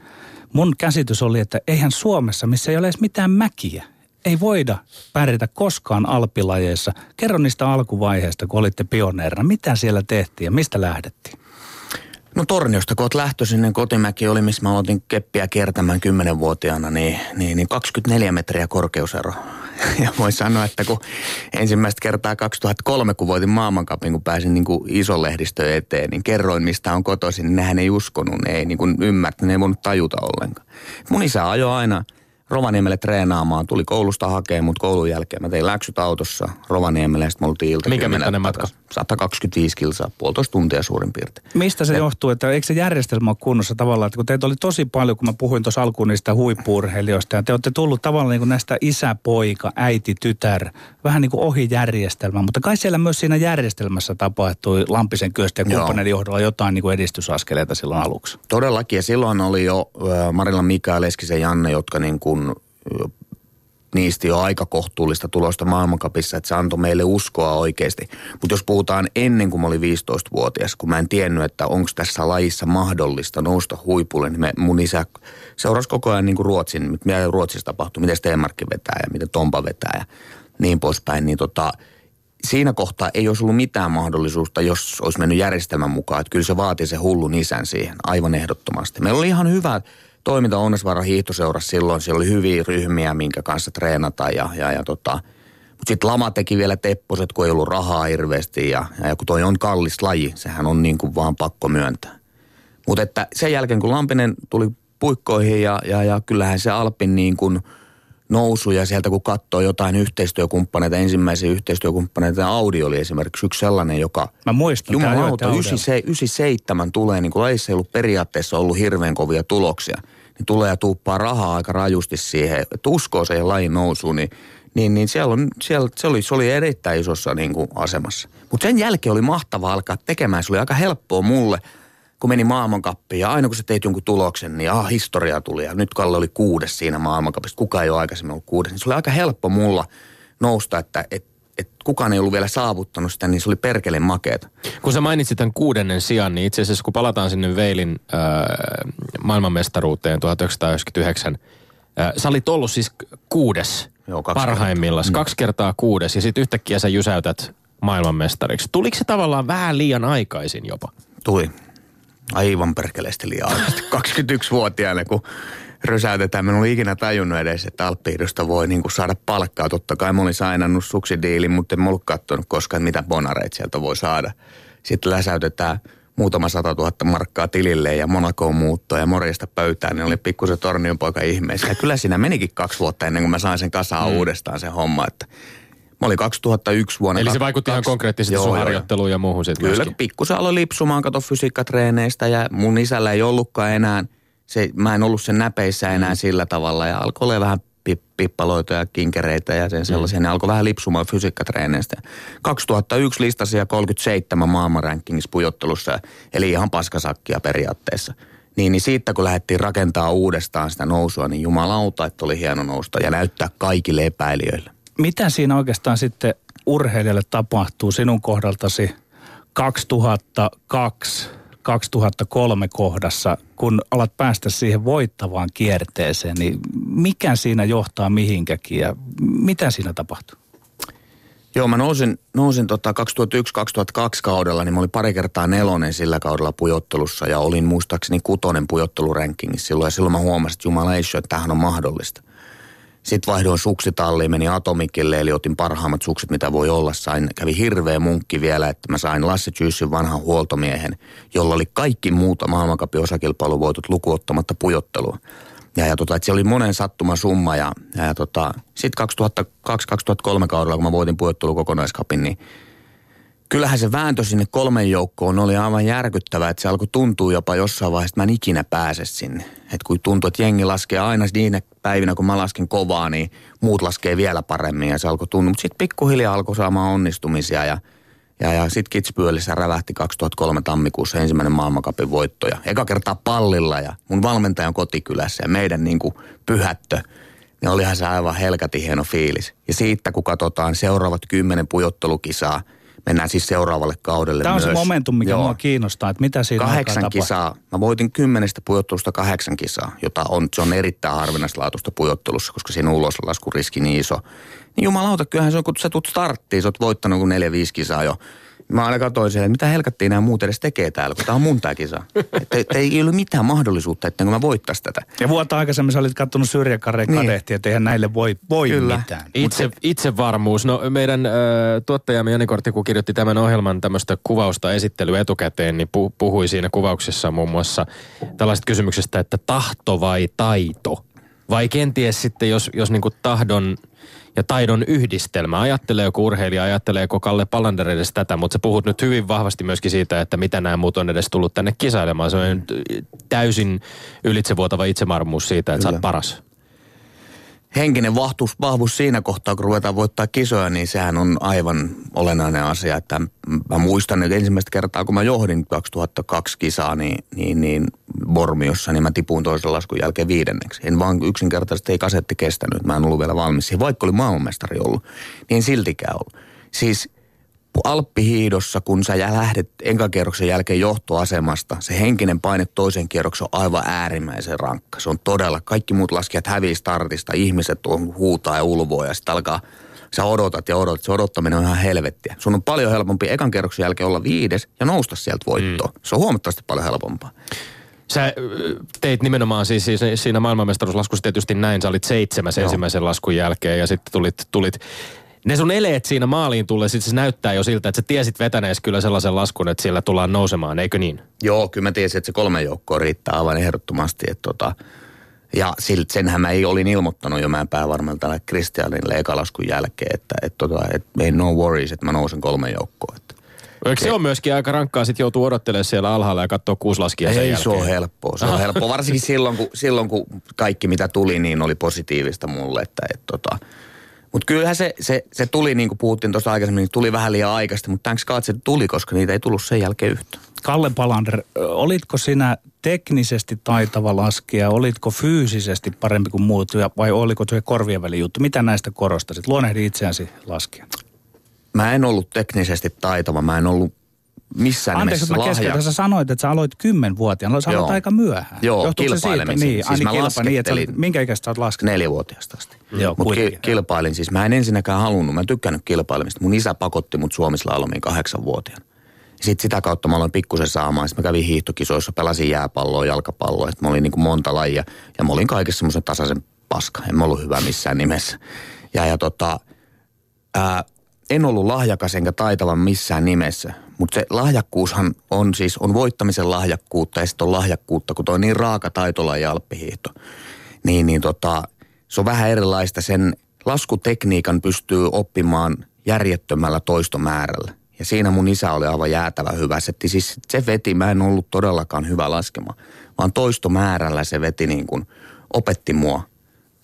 mun käsitys oli, että eihän Suomessa, missä ei ole edes mitään mäkiä, ei voida pärjätä koskaan alpilajeissa. Kerro niistä alkuvaiheista, kun olitte pioneerina. Mitä siellä tehtiin ja mistä lähdettiin? No Torniosta, kun olet lähtöisin, niin kotimäki oli, missä mä aloitin keppiä kertämään kymmenenvuotiaana, niin, niin, niin 24 metriä korkeusero. Ja voi sanoa, että kun ensimmäistä kertaa 2003, kun voitin maailmankapin, kun pääsin niin kuin ison lehdistöön eteen, niin kerroin, mistä on kotoisin, niin nehän ei uskonut, ne ei niin kuin ymmärtänyt, ne ei voinut tajuta ollenkaan. Mun isä ajoi aina – Rovaniemelle treenaamaan. Tuli koulusta hakemaan mut koulun jälkeen. Mä tein läksyt autossa Rovaniemelle ja sitten me oltiin ilta Mikä mittainen matka? 125 kilsaa, puolitoista tuntia suurin piirtein. Mistä se ja, johtuu, että eikö se järjestelmä ole kunnossa tavallaan, että kun teitä oli tosi paljon, kun mä puhuin tuossa alkuun niistä huippuurheilijoista, ja te olette tullut tavallaan niin kuin näistä isä, poika, äiti, tytär, vähän niin kuin ohi järjestelmä, mutta kai siellä myös siinä järjestelmässä tapahtui Lampisen kyöstä ja kumppaneiden johdolla jotain niin kuin edistysaskeleita silloin aluksi. Todellakin, ja silloin oli jo Marilla Mika, Leskisen Janne, jotka niin kuin niistä jo aika kohtuullista tulosta maailmankapissa, että se antoi meille uskoa oikeasti. Mutta jos puhutaan ennen kuin mä olin 15-vuotias, kun mä en tiennyt, että onko tässä lajissa mahdollista nousta huipulle, niin me, mun isä seurasi koko ajan niin kuin Ruotsin, mitä Ruotsissa tapahtuu, miten Stenmarkki vetää ja miten Tompa vetää ja niin poispäin, niin tota, siinä kohtaa ei olisi ollut mitään mahdollisuutta, jos olisi mennyt järjestelmän mukaan. Että kyllä se vaatii se hullun isän siihen, aivan ehdottomasti. Meillä oli ihan hyvä toiminta Onnesvaaran hiihtoseurassa silloin. Siellä oli hyviä ryhmiä, minkä kanssa treenata ja, ja, ja tota, mutta sitten lama teki vielä tepposet, kun ei ollut rahaa hirveästi ja, ja kun toi on kallis laji, sehän on niin kuin vaan pakko myöntää. Mutta että sen jälkeen kun Lampinen tuli puikkoihin ja, ja, ja kyllähän se Alpin niin kuin – nousu ja sieltä kun katsoo jotain yhteistyökumppaneita, ensimmäisiä yhteistyökumppaneita, Audi oli esimerkiksi yksi sellainen, joka... Mä muistan. Jumalauta, 97 tulee, niin kuin ei ollut periaatteessa ollut hirveän kovia tuloksia, niin tulee ja tuuppaa rahaa aika rajusti siihen, että uskoo siihen lajin nousuun, niin niin, niin siellä on, siellä, se, oli, se oli erittäin isossa niin kuin, asemassa. Mutta sen jälkeen oli mahtava alkaa tekemään. Se oli aika helppoa mulle – kun meni maailmankappiin ja aina kun sä teit jonkun tuloksen, niin ah, historia tuli ja nyt Kalle oli kuudes siinä maailmankapissa. Kukaan ei ole aikaisemmin ollut kuudes. Niin se oli aika helppo mulla nousta, että et, et kukaan ei ollut vielä saavuttanut sitä, niin se oli perkeleen makeeta. Kun sä mainitsit tämän kuudennen sijan, niin itse asiassa kun palataan sinne Veilin äh, maailmanmestaruuteen 1999, äh, sä olit ollut siis kuudes Joo, kaksi parhaimmillaan, mm. kaksi kertaa kuudes ja sitten yhtäkkiä sä jysäytät maailmanmestariksi. Tuliko se tavallaan vähän liian aikaisin jopa? Tuli aivan perkeleesti liian aikaisesti. 21-vuotiaana, kun rysäytetään. Mä en ollut ikinä tajunnut edes, että alppiidosta voi niin kuin saada palkkaa. Totta kai mä olin sainannut suksidiilin, mutta en mä ollut katsonut koskaan, mitä bonareit sieltä voi saada. Sitten läsäytetään muutama sata tuhatta markkaa tilille ja Monakoon muuttoa ja morjesta pöytään, niin oli pikkusen tornion poika ihmeessä. Ja kyllä siinä menikin kaksi vuotta ennen kuin mä sain sen kasaan mm. uudestaan sen homma, että Mä olin 2001 vuonna. Eli se vaikutti ihan konkreettisesti joo, sun harjoitteluun ja muuhun sitten Kyllä, pikkusen aloin lipsumaan, kato fysiikkatreeneistä ja mun isällä ei ollutkaan enää, se, mä en ollut sen näpeissä enää mm. sillä tavalla ja alkoi olla vähän pippaloita ja kinkereitä ja sen sellaisia. Mm. Ne alkoi vähän lipsumaan fysiikkatreeneistä. 2001 listasi ja 37 maailmanrankingissa pujottelussa, eli ihan paskasakkia periaatteessa. Niin, niin siitä kun lähdettiin rakentaa uudestaan sitä nousua, niin jumalauta, että oli hieno nousta ja näyttää kaikille epäilijöille mitä siinä oikeastaan sitten urheilijalle tapahtuu sinun kohdaltasi 2002 2003 kohdassa, kun alat päästä siihen voittavaan kierteeseen, niin mikä siinä johtaa mihinkäkin ja mitä siinä tapahtuu? Joo, mä nousin, nousin tota 2001-2002 kaudella, niin mä olin pari kertaa nelonen sillä kaudella pujottelussa ja olin muistaakseni kutonen pujottelurankingissa silloin. Ja silloin mä huomasin, että jumala ei että tämähän on mahdollista. Sitten vaihdoin suksitalliin, meni Atomikille, eli otin parhaimmat sukset, mitä voi olla. Sain, kävi hirveä munkki vielä, että mä sain Lasse Tjyssin vanhan huoltomiehen, jolla oli kaikki muuta maailmankapin osakilpailuvoitot lukuottamatta pujottelua. Ja, ja tota, se oli monen sattuma summa ja, ja, ja tota, sitten 2002-2003 kaudella, kun mä voitin pujottelu kokonaiskapin, niin kyllähän se vääntö sinne kolmen joukkoon oli aivan järkyttävää, että se alkoi tuntua jopa jossain vaiheessa, että mä en ikinä pääse sinne. Että kun tuntuu, että jengi laskee aina niin päivinä, kun mä lasken kovaa, niin muut laskee vielä paremmin ja se alkoi tuntua. Mutta sitten pikkuhiljaa alkoi saamaan onnistumisia ja, ja, ja sitten Kitspyölissä rävähti 2003 tammikuussa ensimmäinen maailmankapin voitto. Ja eka kertaa pallilla ja mun valmentajan kotikylässä ja meidän niin kuin pyhättö. Niin olihan se aivan helkäti hieno fiilis. Ja siitä kun katsotaan seuraavat kymmenen pujottelukisaa – mennään siis seuraavalle kaudelle Tämä on myös. se momentum, mikä Joo. mua kiinnostaa, että mitä siinä Kahdeksan kisaa. Mä voitin kymmenestä pujottelusta kahdeksan kisaa, jota on, se on erittäin harvinaislaatuista pujottelussa, koska siinä riski niin iso. Niin jumalauta, kyllähän se on, kun sä tulet starttiin, sä oot voittanut kuin neljä, viisi kisaa jo Mä aina katsoin siellä, että mitä helkattiin nämä muut edes tekee täällä, kun tää on mun tää kisa. Että, että ei ole mitään mahdollisuutta, että mä voittaisi tätä. Ja vuotta aikaisemmin sä olit kattonut syrjäkareen niin. kadehtia, että eihän näille voi, voi Kyllä. mitään. Itse, itsevarmuus. No meidän äh, tuottajamme Jani Kortti, kun kirjoitti tämän ohjelman tämmöistä kuvausta esittely etukäteen, niin pu, puhui siinä kuvauksessa muun muassa tällaisesta kysymyksestä, että tahto vai taito? Vai kenties sitten, jos, jos niin tahdon ja taidon yhdistelmä. Ajatteleeko urheilija, ajatteleeko Kalle Palander edes tätä, mutta sä puhut nyt hyvin vahvasti myöskin siitä, että mitä nämä muut on edes tullut tänne kisailemaan. Se on täysin ylitsevuotava itsemarmuus siitä, että Kyllä. sä oot paras henkinen vahvuus, vahvuus siinä kohtaa, kun ruvetaan voittaa kisoja, niin sehän on aivan olennainen asia. Että mä muistan, että ensimmäistä kertaa, kun mä johdin 2002 kisaa, niin, niin, niin Bormiossa, niin mä tipuin toisen laskun jälkeen viidenneksi. En vaan yksinkertaisesti ei kasetti kestänyt, mä en ollut vielä valmis siihen. Vaikka oli maailmanmestari ollut, niin en siltikään ollut. Siis Alppihiidossa, kun sä lähdet enkäkierroksen jälkeen johtoasemasta, se henkinen paine toisen kierroksen on aivan äärimmäisen rankka. Se on todella, kaikki muut laskijat hävii startista, ihmiset on huutaa ja ulvoa ja sitten alkaa, sä odotat ja odotat, se odottaminen on ihan helvettiä. Sun on paljon helpompi ekan kierroksen jälkeen olla viides ja nousta sieltä voittoon. Mm. Se on huomattavasti paljon helpompaa. Sä teit nimenomaan siis, siis siinä maailmanmestaruuslaskussa tietysti näin, sä olit seitsemäs Joo. ensimmäisen laskun jälkeen ja sitten tulit, tulit ne sun eleet siinä maaliin tulle, sit se näyttää jo siltä, että sä tiesit vetänees kyllä sellaisen laskun, että siellä tullaan nousemaan, eikö niin? Joo, kyllä mä tiesin, että se kolme joukkoa riittää aivan ehdottomasti. Että tota, ja siltä senhän mä ei olin ilmoittanut jo mäen tällä Kristianille ekalaskun jälkeen, että et tota, et, ei no worries, että mä nousen kolme joukkoa. Että Eikö se on myöskin aika rankkaa sitten joutuu odottelemaan siellä alhaalla ja katsoa kuusi laskia sen Ei jälkeen? se on helppoa. Se on helppoa. Varsinkin silloin kun, silloin, kun kaikki mitä tuli, niin oli positiivista mulle. Että, et, tota, mutta kyllähän se, se, se tuli, niin kuin puhuttiin tuossa aikaisemmin, niin tuli vähän liian aikaisesti, mutta thanks God se tuli, koska niitä ei tullut sen jälkeen yhtään. Kalle Palander, olitko sinä teknisesti taitava laskija, olitko fyysisesti parempi kuin muut vai oliko se korvien väli juttu? Mitä näistä korostasit? Luonnehdi itseäsi laskijana. Mä en ollut teknisesti taitava, mä en ollut missään Anteeksi, nimessä mä kesken, sä sanoit, että sä aloit kymmenvuotiaana. Sä aloit aika myöhään. Joo, Johtuuko kilpailemisen. Niin, siis mä kilpa, niin, että sä, minkä ikäistä sä oot laskenut? Neljävuotiaasta asti. Mm. Joo, Mutta ki- kilpailin siis. Mä en ensinnäkään halunnut, mä en tykkännyt kilpailemista. Mun isä pakotti mut Suomislalomiin kahdeksanvuotiaana. Sitten sitä kautta mä aloin pikkusen saamaan. Sitten mä kävin hiihtokisoissa, pelasin jääpalloa, jalkapalloa. Sitten mä olin niin kuin monta lajia. Ja mä olin kaikessa semmoisen tasaisen paska. En mä ollut hyvä missään nimessä. Ja, ja tota, ää, en ollut lahjakas enkä taitava missään nimessä. Mutta se lahjakkuushan on siis, on voittamisen lahjakkuutta ja sitten on lahjakkuutta, kun toi niin raaka taitolaji alppihiihto. Niin, niin tota, se on vähän erilaista. Sen laskutekniikan pystyy oppimaan järjettömällä toistomäärällä. Ja siinä mun isä oli aivan jäätävä hyvä. Se, siis se veti, mä en ollut todellakaan hyvä laskema, vaan toistomäärällä se veti niin kuin, opetti mua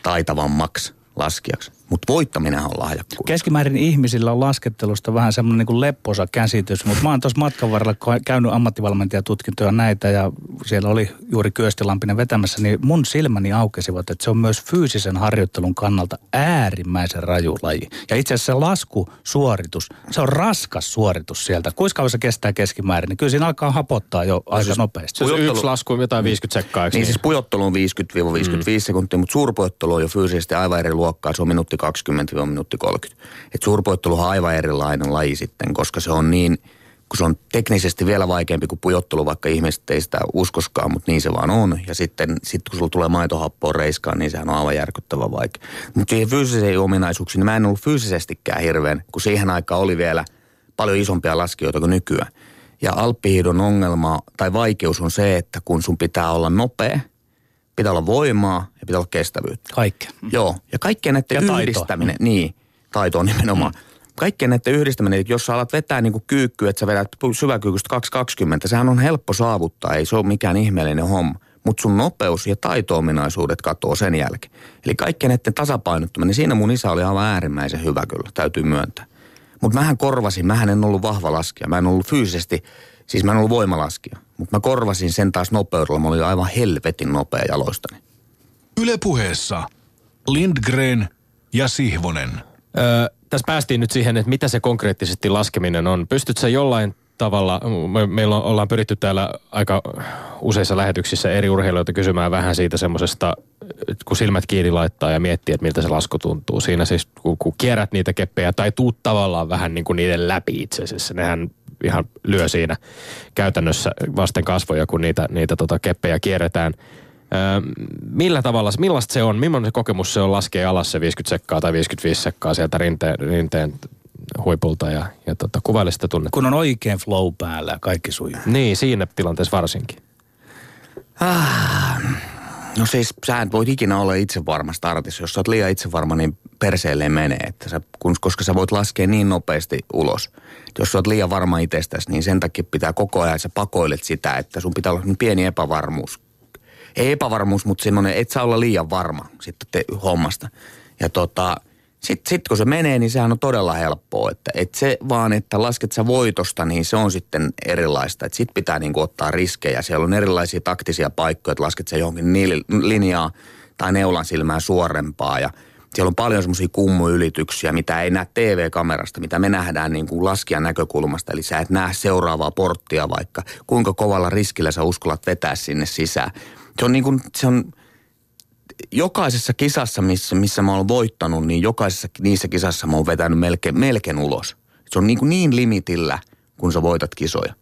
taitavammaksi laskijaksi. Mutta voittaminen on lahjakkuus. Keskimäärin ihmisillä on laskettelusta vähän semmoinen niin lepposa käsitys, mutta mä oon tuossa matkan varrella käynyt ammattivalmentajatutkintoja näitä ja siellä oli juuri Kyöstilampinen vetämässä, niin mun silmäni aukesivat, että se on myös fyysisen harjoittelun kannalta äärimmäisen raju laji. Ja itse asiassa se laskusuoritus, se on raskas suoritus sieltä. Kuinka kauan se kestää keskimäärin, niin kyllä siinä alkaa hapottaa jo aika siis nopeasti. Se on yksi lasku on jotain 50 sekkaa, Niin, niin siis pujottelu on 50-55 mm. sekuntia, mutta suurpujottelu on jo fyysisesti aivan eri luokkaa. Se on minuutti 20 minuutti 30. Et suurpoittelu on aivan erilainen laji sitten, koska se on niin, kun se on teknisesti vielä vaikeampi kuin pujottelu, vaikka ihmiset ei sitä uskoskaan, mutta niin se vaan on. Ja sitten sit kun sulla tulee maitohappoa reiskaan, niin sehän on aivan järkyttävä vaikea. Mutta siihen fyysisiin ominaisuuksiin, niin mä en ollut fyysisestikään hirveän, kun siihen aikaan oli vielä paljon isompia laskijoita kuin nykyään. Ja alppihiidon ongelma tai vaikeus on se, että kun sun pitää olla nopea – pitää olla voimaa ja pitää olla kestävyyttä. Kaikkea. Joo, ja kaikkien näiden ja yhdistäminen, taito. niin, taito on nimenomaan. Mm. Kaikkien näiden yhdistäminen, että jos sä alat vetää niin kuin kyykkyä, että sä vedät syväkyykystä 220, sehän on helppo saavuttaa, ei se ole mikään ihmeellinen homma. Mutta sun nopeus ja taito-ominaisuudet katoo sen jälkeen. Eli kaikkien näiden tasapainottuminen, niin siinä mun isä oli aivan äärimmäisen hyvä kyllä, täytyy myöntää. Mutta mähän korvasin, mähän en ollut vahva laskija, mä en ollut fyysisesti Siis mä en ollut voimalaskija, mutta mä korvasin sen taas nopeudella. Mä olin aivan helvetin nopea jaloistani. Ylepuheessa Lindgren ja Sihvonen. Öö, tässä päästiin nyt siihen, että mitä se konkreettisesti laskeminen on. Pystytkö sä jollain tavalla, me, meillä on, ollaan pyritty täällä aika useissa lähetyksissä eri urheilijoita kysymään vähän siitä semmoisesta, kun silmät kiinni laittaa ja miettii, että miltä se lasku tuntuu. Siinä siis, kun, kun kierrät niitä keppejä tai tuut tavallaan vähän niin kuin niiden läpi itse asiassa. Nehän ihan lyö siinä käytännössä vasten kasvoja, kun niitä, niitä tota keppejä kierretään. Öö, millä tavalla, millaista se on, millainen kokemus se on laskea alas se 50 sekkaa tai 55 sekkaa sieltä rinteen, rinteen huipulta ja, ja tota, kuvaile sitä tunnetta. Kun on oikein flow päällä ja kaikki sujuu. Niin, siinä tilanteessa varsinkin. Ah, no siis sä et voit ikinä olla itse varma startissa. Jos sä oot liian itse varma, niin perseelle menee. Että sä, kun, koska sä voit laskea niin nopeasti ulos. Jos sä oot liian varma itsestäsi, niin sen takia pitää koko ajan, sä pakoilet sitä, että sun pitää olla pieni epävarmuus. Ei epävarmuus, mutta semmoinen, et saa olla liian varma sitten te, hommasta. Ja tota, sitten sit kun se menee, niin sehän on todella helppoa. Että, et se vaan, että lasket sä voitosta, niin se on sitten erilaista. Että sit pitää niinku ottaa riskejä. Siellä on erilaisia taktisia paikkoja, että lasket sä johonkin linjaa tai neulan silmää suorempaa. Ja siellä on paljon semmoisia kummuylityksiä, mitä ei näe TV-kamerasta, mitä me nähdään niin kuin laskijan näkökulmasta. Eli sä et näe seuraavaa porttia vaikka, kuinka kovalla riskillä sä uskallat vetää sinne sisään. Se on niin kuin, se on, jokaisessa kisassa, missä, missä mä oon voittanut, niin jokaisessa niissä kisassa mä oon vetänyt melkein, melkein ulos. Se on niin, kuin niin limitillä, kun sä voitat kisoja.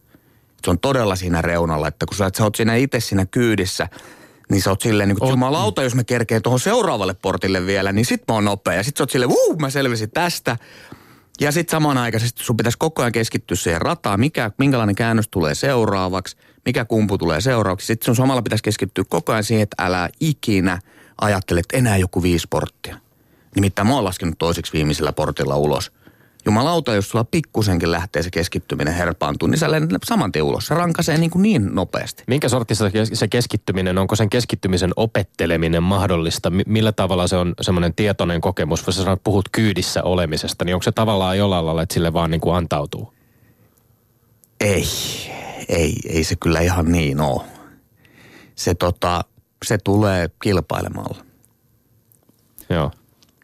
Se on todella siinä reunalla, että kun sä, sä oot siinä itse siinä kyydissä, niin sä oot silleen niin kuin, jumalauta, jos mä kerkeen tuohon seuraavalle portille vielä, niin sit mä oon nopea. Ja sit sä oot silleen, uu, mä selvisin tästä. Ja sit samanaikaisesti sun pitäisi koko ajan keskittyä siihen rataan, mikä, minkälainen käännös tulee seuraavaksi, mikä kumpu tulee seuraavaksi. Sitten sun samalla pitäisi keskittyä koko ajan siihen, että älä ikinä – ajattelet, enää joku viisi porttia. Nimittäin mä oon laskenut toiseksi viimeisellä portilla ulos. Jumalauta, jos sulla pikkusenkin lähtee se keskittyminen herpaantuu, niin sä lennät saman tien ulos. Se rankaisee niin, kuin niin nopeasti. Minkä sortissa se keskittyminen, onko sen keskittymisen opetteleminen mahdollista? Millä tavalla se on semmoinen tietoinen kokemus? Voisi sanoa, että puhut kyydissä olemisesta, niin onko se tavallaan jollain lailla, että sille vaan niin kuin antautuu? Ei, ei, ei se kyllä ihan niin ole. Se tota, se tulee kilpailemalla. Joo.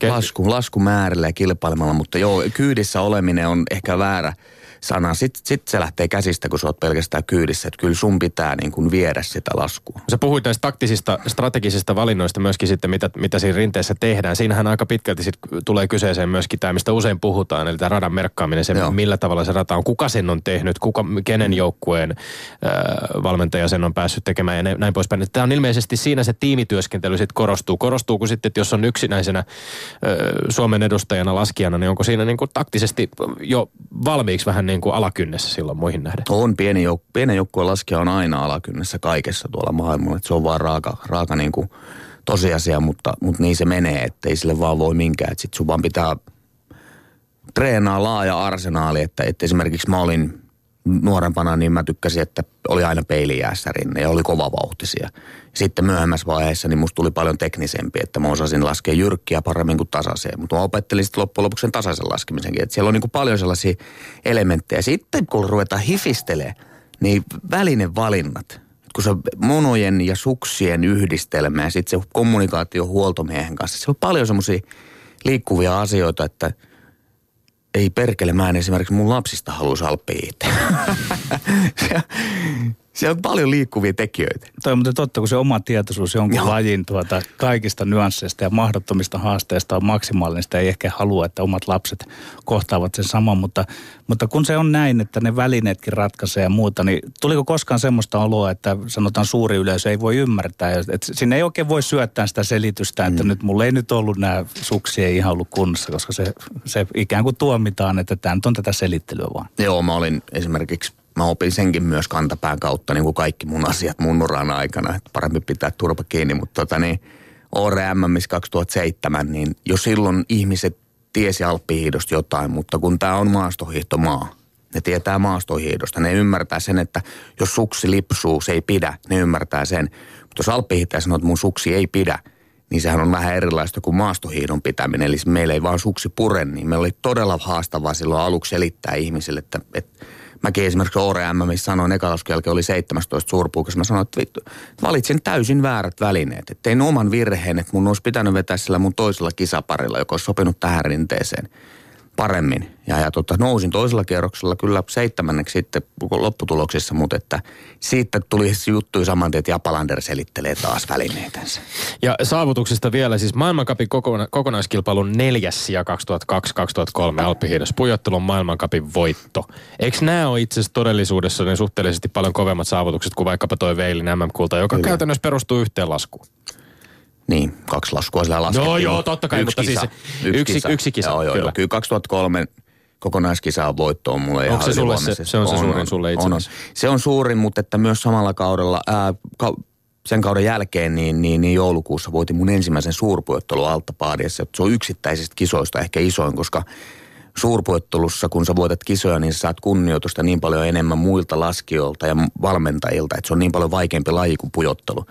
Lasku, laskumäärillä ja kilpailemalla, mutta joo, kyydissä oleminen on ehkä väärä sana. Sitten sit se lähtee käsistä, kun sä oot pelkästään kyydissä. Että kyllä sun pitää niin kuin viedä sitä laskua. Sä puhuit näistä taktisista, strategisista valinnoista myöskin sitten, mitä, mitä siinä rinteessä tehdään. Siinähän aika pitkälti sit tulee kyseeseen myöskin tämä, mistä usein puhutaan, eli tämä radan merkkaaminen, se Joo. millä tavalla se rata on, kuka sen on tehnyt, kuka, kenen joukkueen äh, valmentaja sen on päässyt tekemään ja näin poispäin. Tämä on ilmeisesti siinä se tiimityöskentely sitten korostuu. Korostuuko sitten, että jos on yksinäisenä äh, Suomen edustajana, laskijana, niin onko siinä niin kuin taktisesti jo valmiiksi vähän niin kuin alakynnessä silloin muihin nähden? On pieni, jouk- pienen joukkueen laskija on aina alakynnessä kaikessa tuolla maailmalla. Että se on vaan raaka, raaka niin kuin tosiasia, mutta, mutta niin se menee, että ei sille vaan voi minkään. Sitten sun vaan pitää treenaa laaja arsenaali, että, että esimerkiksi mä olin nuorempana, niin mä tykkäsin, että oli aina peilijäässä rinne ja oli kova vauhtisia. Sitten myöhemmässä vaiheessa niin musta tuli paljon teknisempi, että mä osasin laskea jyrkkiä paremmin kuin tasaiseen. Mutta mä opettelin sitten loppujen lopuksi sen tasaisen laskemisenkin. Että siellä on niin kuin paljon sellaisia elementtejä. Sitten kun ruvetaan hifistelemään, niin välinevalinnat, kun se monojen ja suksien yhdistelmä ja sitten se kommunikaatio huoltomiehen kanssa, se on paljon semmoisia liikkuvia asioita, että – ei perkele, mä en esimerkiksi mun lapsista halua salppia Siellä on paljon liikkuvia tekijöitä. Toi on totta, kun se oma tietoisuus jonkun Joo. lajin tuota, kaikista nyansseista ja mahdottomista haasteista on maksimaalinen. Sitä ei ehkä halua, että omat lapset kohtaavat sen saman, mutta, mutta kun se on näin, että ne välineetkin ratkaisee ja muuta, niin tuliko koskaan semmoista oloa, että sanotaan suuri yleisö ei voi ymmärtää, että sinne ei oikein voi syöttää sitä selitystä, että mm. nyt mulla ei nyt ollut nämä suksi ei ihan ollut kunnossa, koska se, se ikään kuin tuomitaan, että tämä nyt on tätä selittelyä vaan. Joo, mä olin esimerkiksi mä opin senkin myös kantapään kautta, niin kuin kaikki mun asiat mun uran aikana, että parempi pitää turpa kiinni, mutta tota niin, ORM 2007, niin jo silloin ihmiset tiesi alppihiidosta jotain, mutta kun tämä on maastohiihtomaa, ne tietää maastohiihdosta, ne ymmärtää sen, että jos suksi lipsuu, se ei pidä, ne ymmärtää sen. Mutta jos alppihiihtäjä sanoo, että mun suksi ei pidä, niin sehän on vähän erilaista kuin maastohiidon pitäminen. Eli meillä ei vaan suksi pure, niin meillä oli todella haastavaa silloin aluksi selittää ihmisille, että, että Mäkin esimerkiksi Oore M, missä sanoin ekalaskelke oli 17 suurpuukas. Mä sanoin, että vittu, valitsin täysin väärät välineet. Että tein oman virheen, että mun olisi pitänyt vetää sillä mun toisella kisaparilla, joka olisi sopinut tähän rinteeseen. Paremmin. Ja, ja tota, nousin toisella kierroksella kyllä seitsemänneksi sitten lopputuloksissa, mutta että siitä tuli juttu saman tien, että Japalander selittelee taas välineitänsä. Ja saavutuksista vielä, siis maailmankapin kokona- kokonaiskilpailun neljäs ja 2002-2003 Alppihiidos pujottelun maailmankapin voitto. Eikö nämä ole itse asiassa todellisuudessa ne suhteellisesti paljon kovemmat saavutukset kuin vaikkapa toi Veilin MM-kulta, joka kyllä. käytännössä perustuu yhteen laskuun? Niin, kaksi laskua sillä laskettiin. Joo, joo, totta kai, yksi mutta kisa. siis yksi, yksi, kisa. yksi kisa. Joo, joo, kyllä. joo. Kyllä 2003 kokonaiskisa on voitto on mulle Onko ihan se sulle se, se on se On, suurin on, sulle itse on, on. Se on suurin, mutta että myös samalla kaudella, ää, ka, sen kauden jälkeen, niin, niin, niin joulukuussa voitin mun ensimmäisen suurpujottelun Alttapaadiassa. Se on yksittäisistä kisoista ehkä isoin, koska suurpuettelussa, kun sä voitat kisoja, niin sä saat kunnioitusta niin paljon enemmän muilta laskijoilta ja valmentajilta, että se on niin paljon vaikeampi laji kuin pujottelu.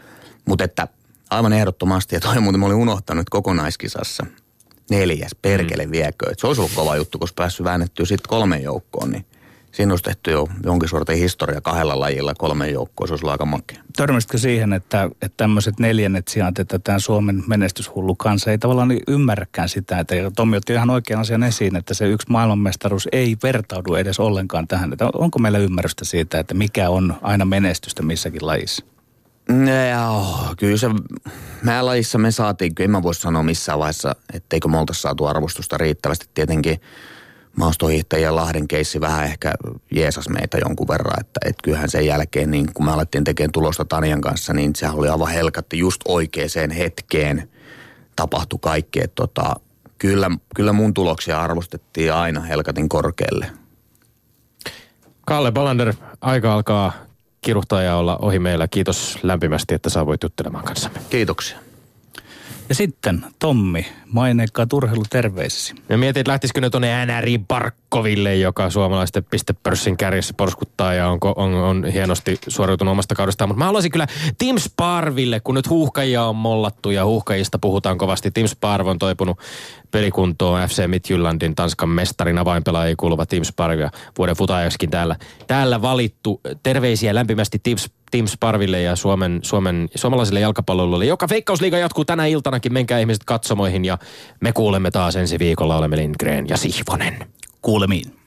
Mutta että aivan ehdottomasti, ja toi muuten mä olin unohtanut kokonaiskisassa. Neljäs, perkele mm. viekö. Et se olisi ollut kova juttu, koska päässyt väännettyä sitten kolmen joukkoon, niin siinä olisi tehty jo jonkin sortin historia kahdella lajilla kolmen joukkoon. Se olisi ollut aika makea. Törmäsitkö siihen, että, että tämmöiset neljännet sijat, että tämä Suomen menestyshullu kansa ei tavallaan niin ymmärräkään sitä, että ja Tommi otti ihan oikean asian esiin, että se yksi maailmanmestaruus ei vertaudu edes ollenkaan tähän. Että onko meillä ymmärrystä siitä, että mikä on aina menestystä missäkin lajissa? Joo, kyllä se, meidän lajissa me saatiin, kyllä en mä voi sanoa missään vaiheessa, etteikö me oltaisi saatu arvostusta riittävästi. Tietenkin maastohiihtäjien Lahden keissi vähän ehkä jeesas meitä jonkun verran, että et kyllähän sen jälkeen, niin kun me alettiin tekemään tulosta Tanjan kanssa, niin sehän oli aivan helkatti just oikeaan hetkeen tapahtui kaikki. Että tota, kyllä, kyllä mun tuloksia arvostettiin aina helkatin korkealle. Kalle Balander, aika alkaa kiruhtaa ja olla ohi meillä. Kiitos lämpimästi, että saavuit juttelemaan kanssamme. Kiitoksia. Ja sitten Tommi, maineikkaat urheiluterveisesi. Ja mietin, että lähtisikö ne tuonne NRI Barkoville, joka suomalaisten pistepörssin kärjessä porskuttaa ja on, on, on hienosti suoriutunut omasta kaudestaan. Mutta mä haluaisin kyllä Tim Sparville, kun nyt huuhkajia on mollattu ja huuhkajista puhutaan kovasti. Tim Sparv on toipunut pelikuntoon FC Midtjyllandin Tanskan mestarin avainpelaajia kuuluva Tim Sparv ja vuoden futajaksikin täällä, täällä valittu. Terveisiä lämpimästi Tim, Tim Sparville ja Suomen, Suomen, suomalaisille jalkapalloille, joka Veikkausliiga jatkuu tänä iltanakin. Menkää ihmiset katsomoihin ja me kuulemme taas ensi viikolla. Olemme Lindgren ja Sihvonen. Kuulemiin.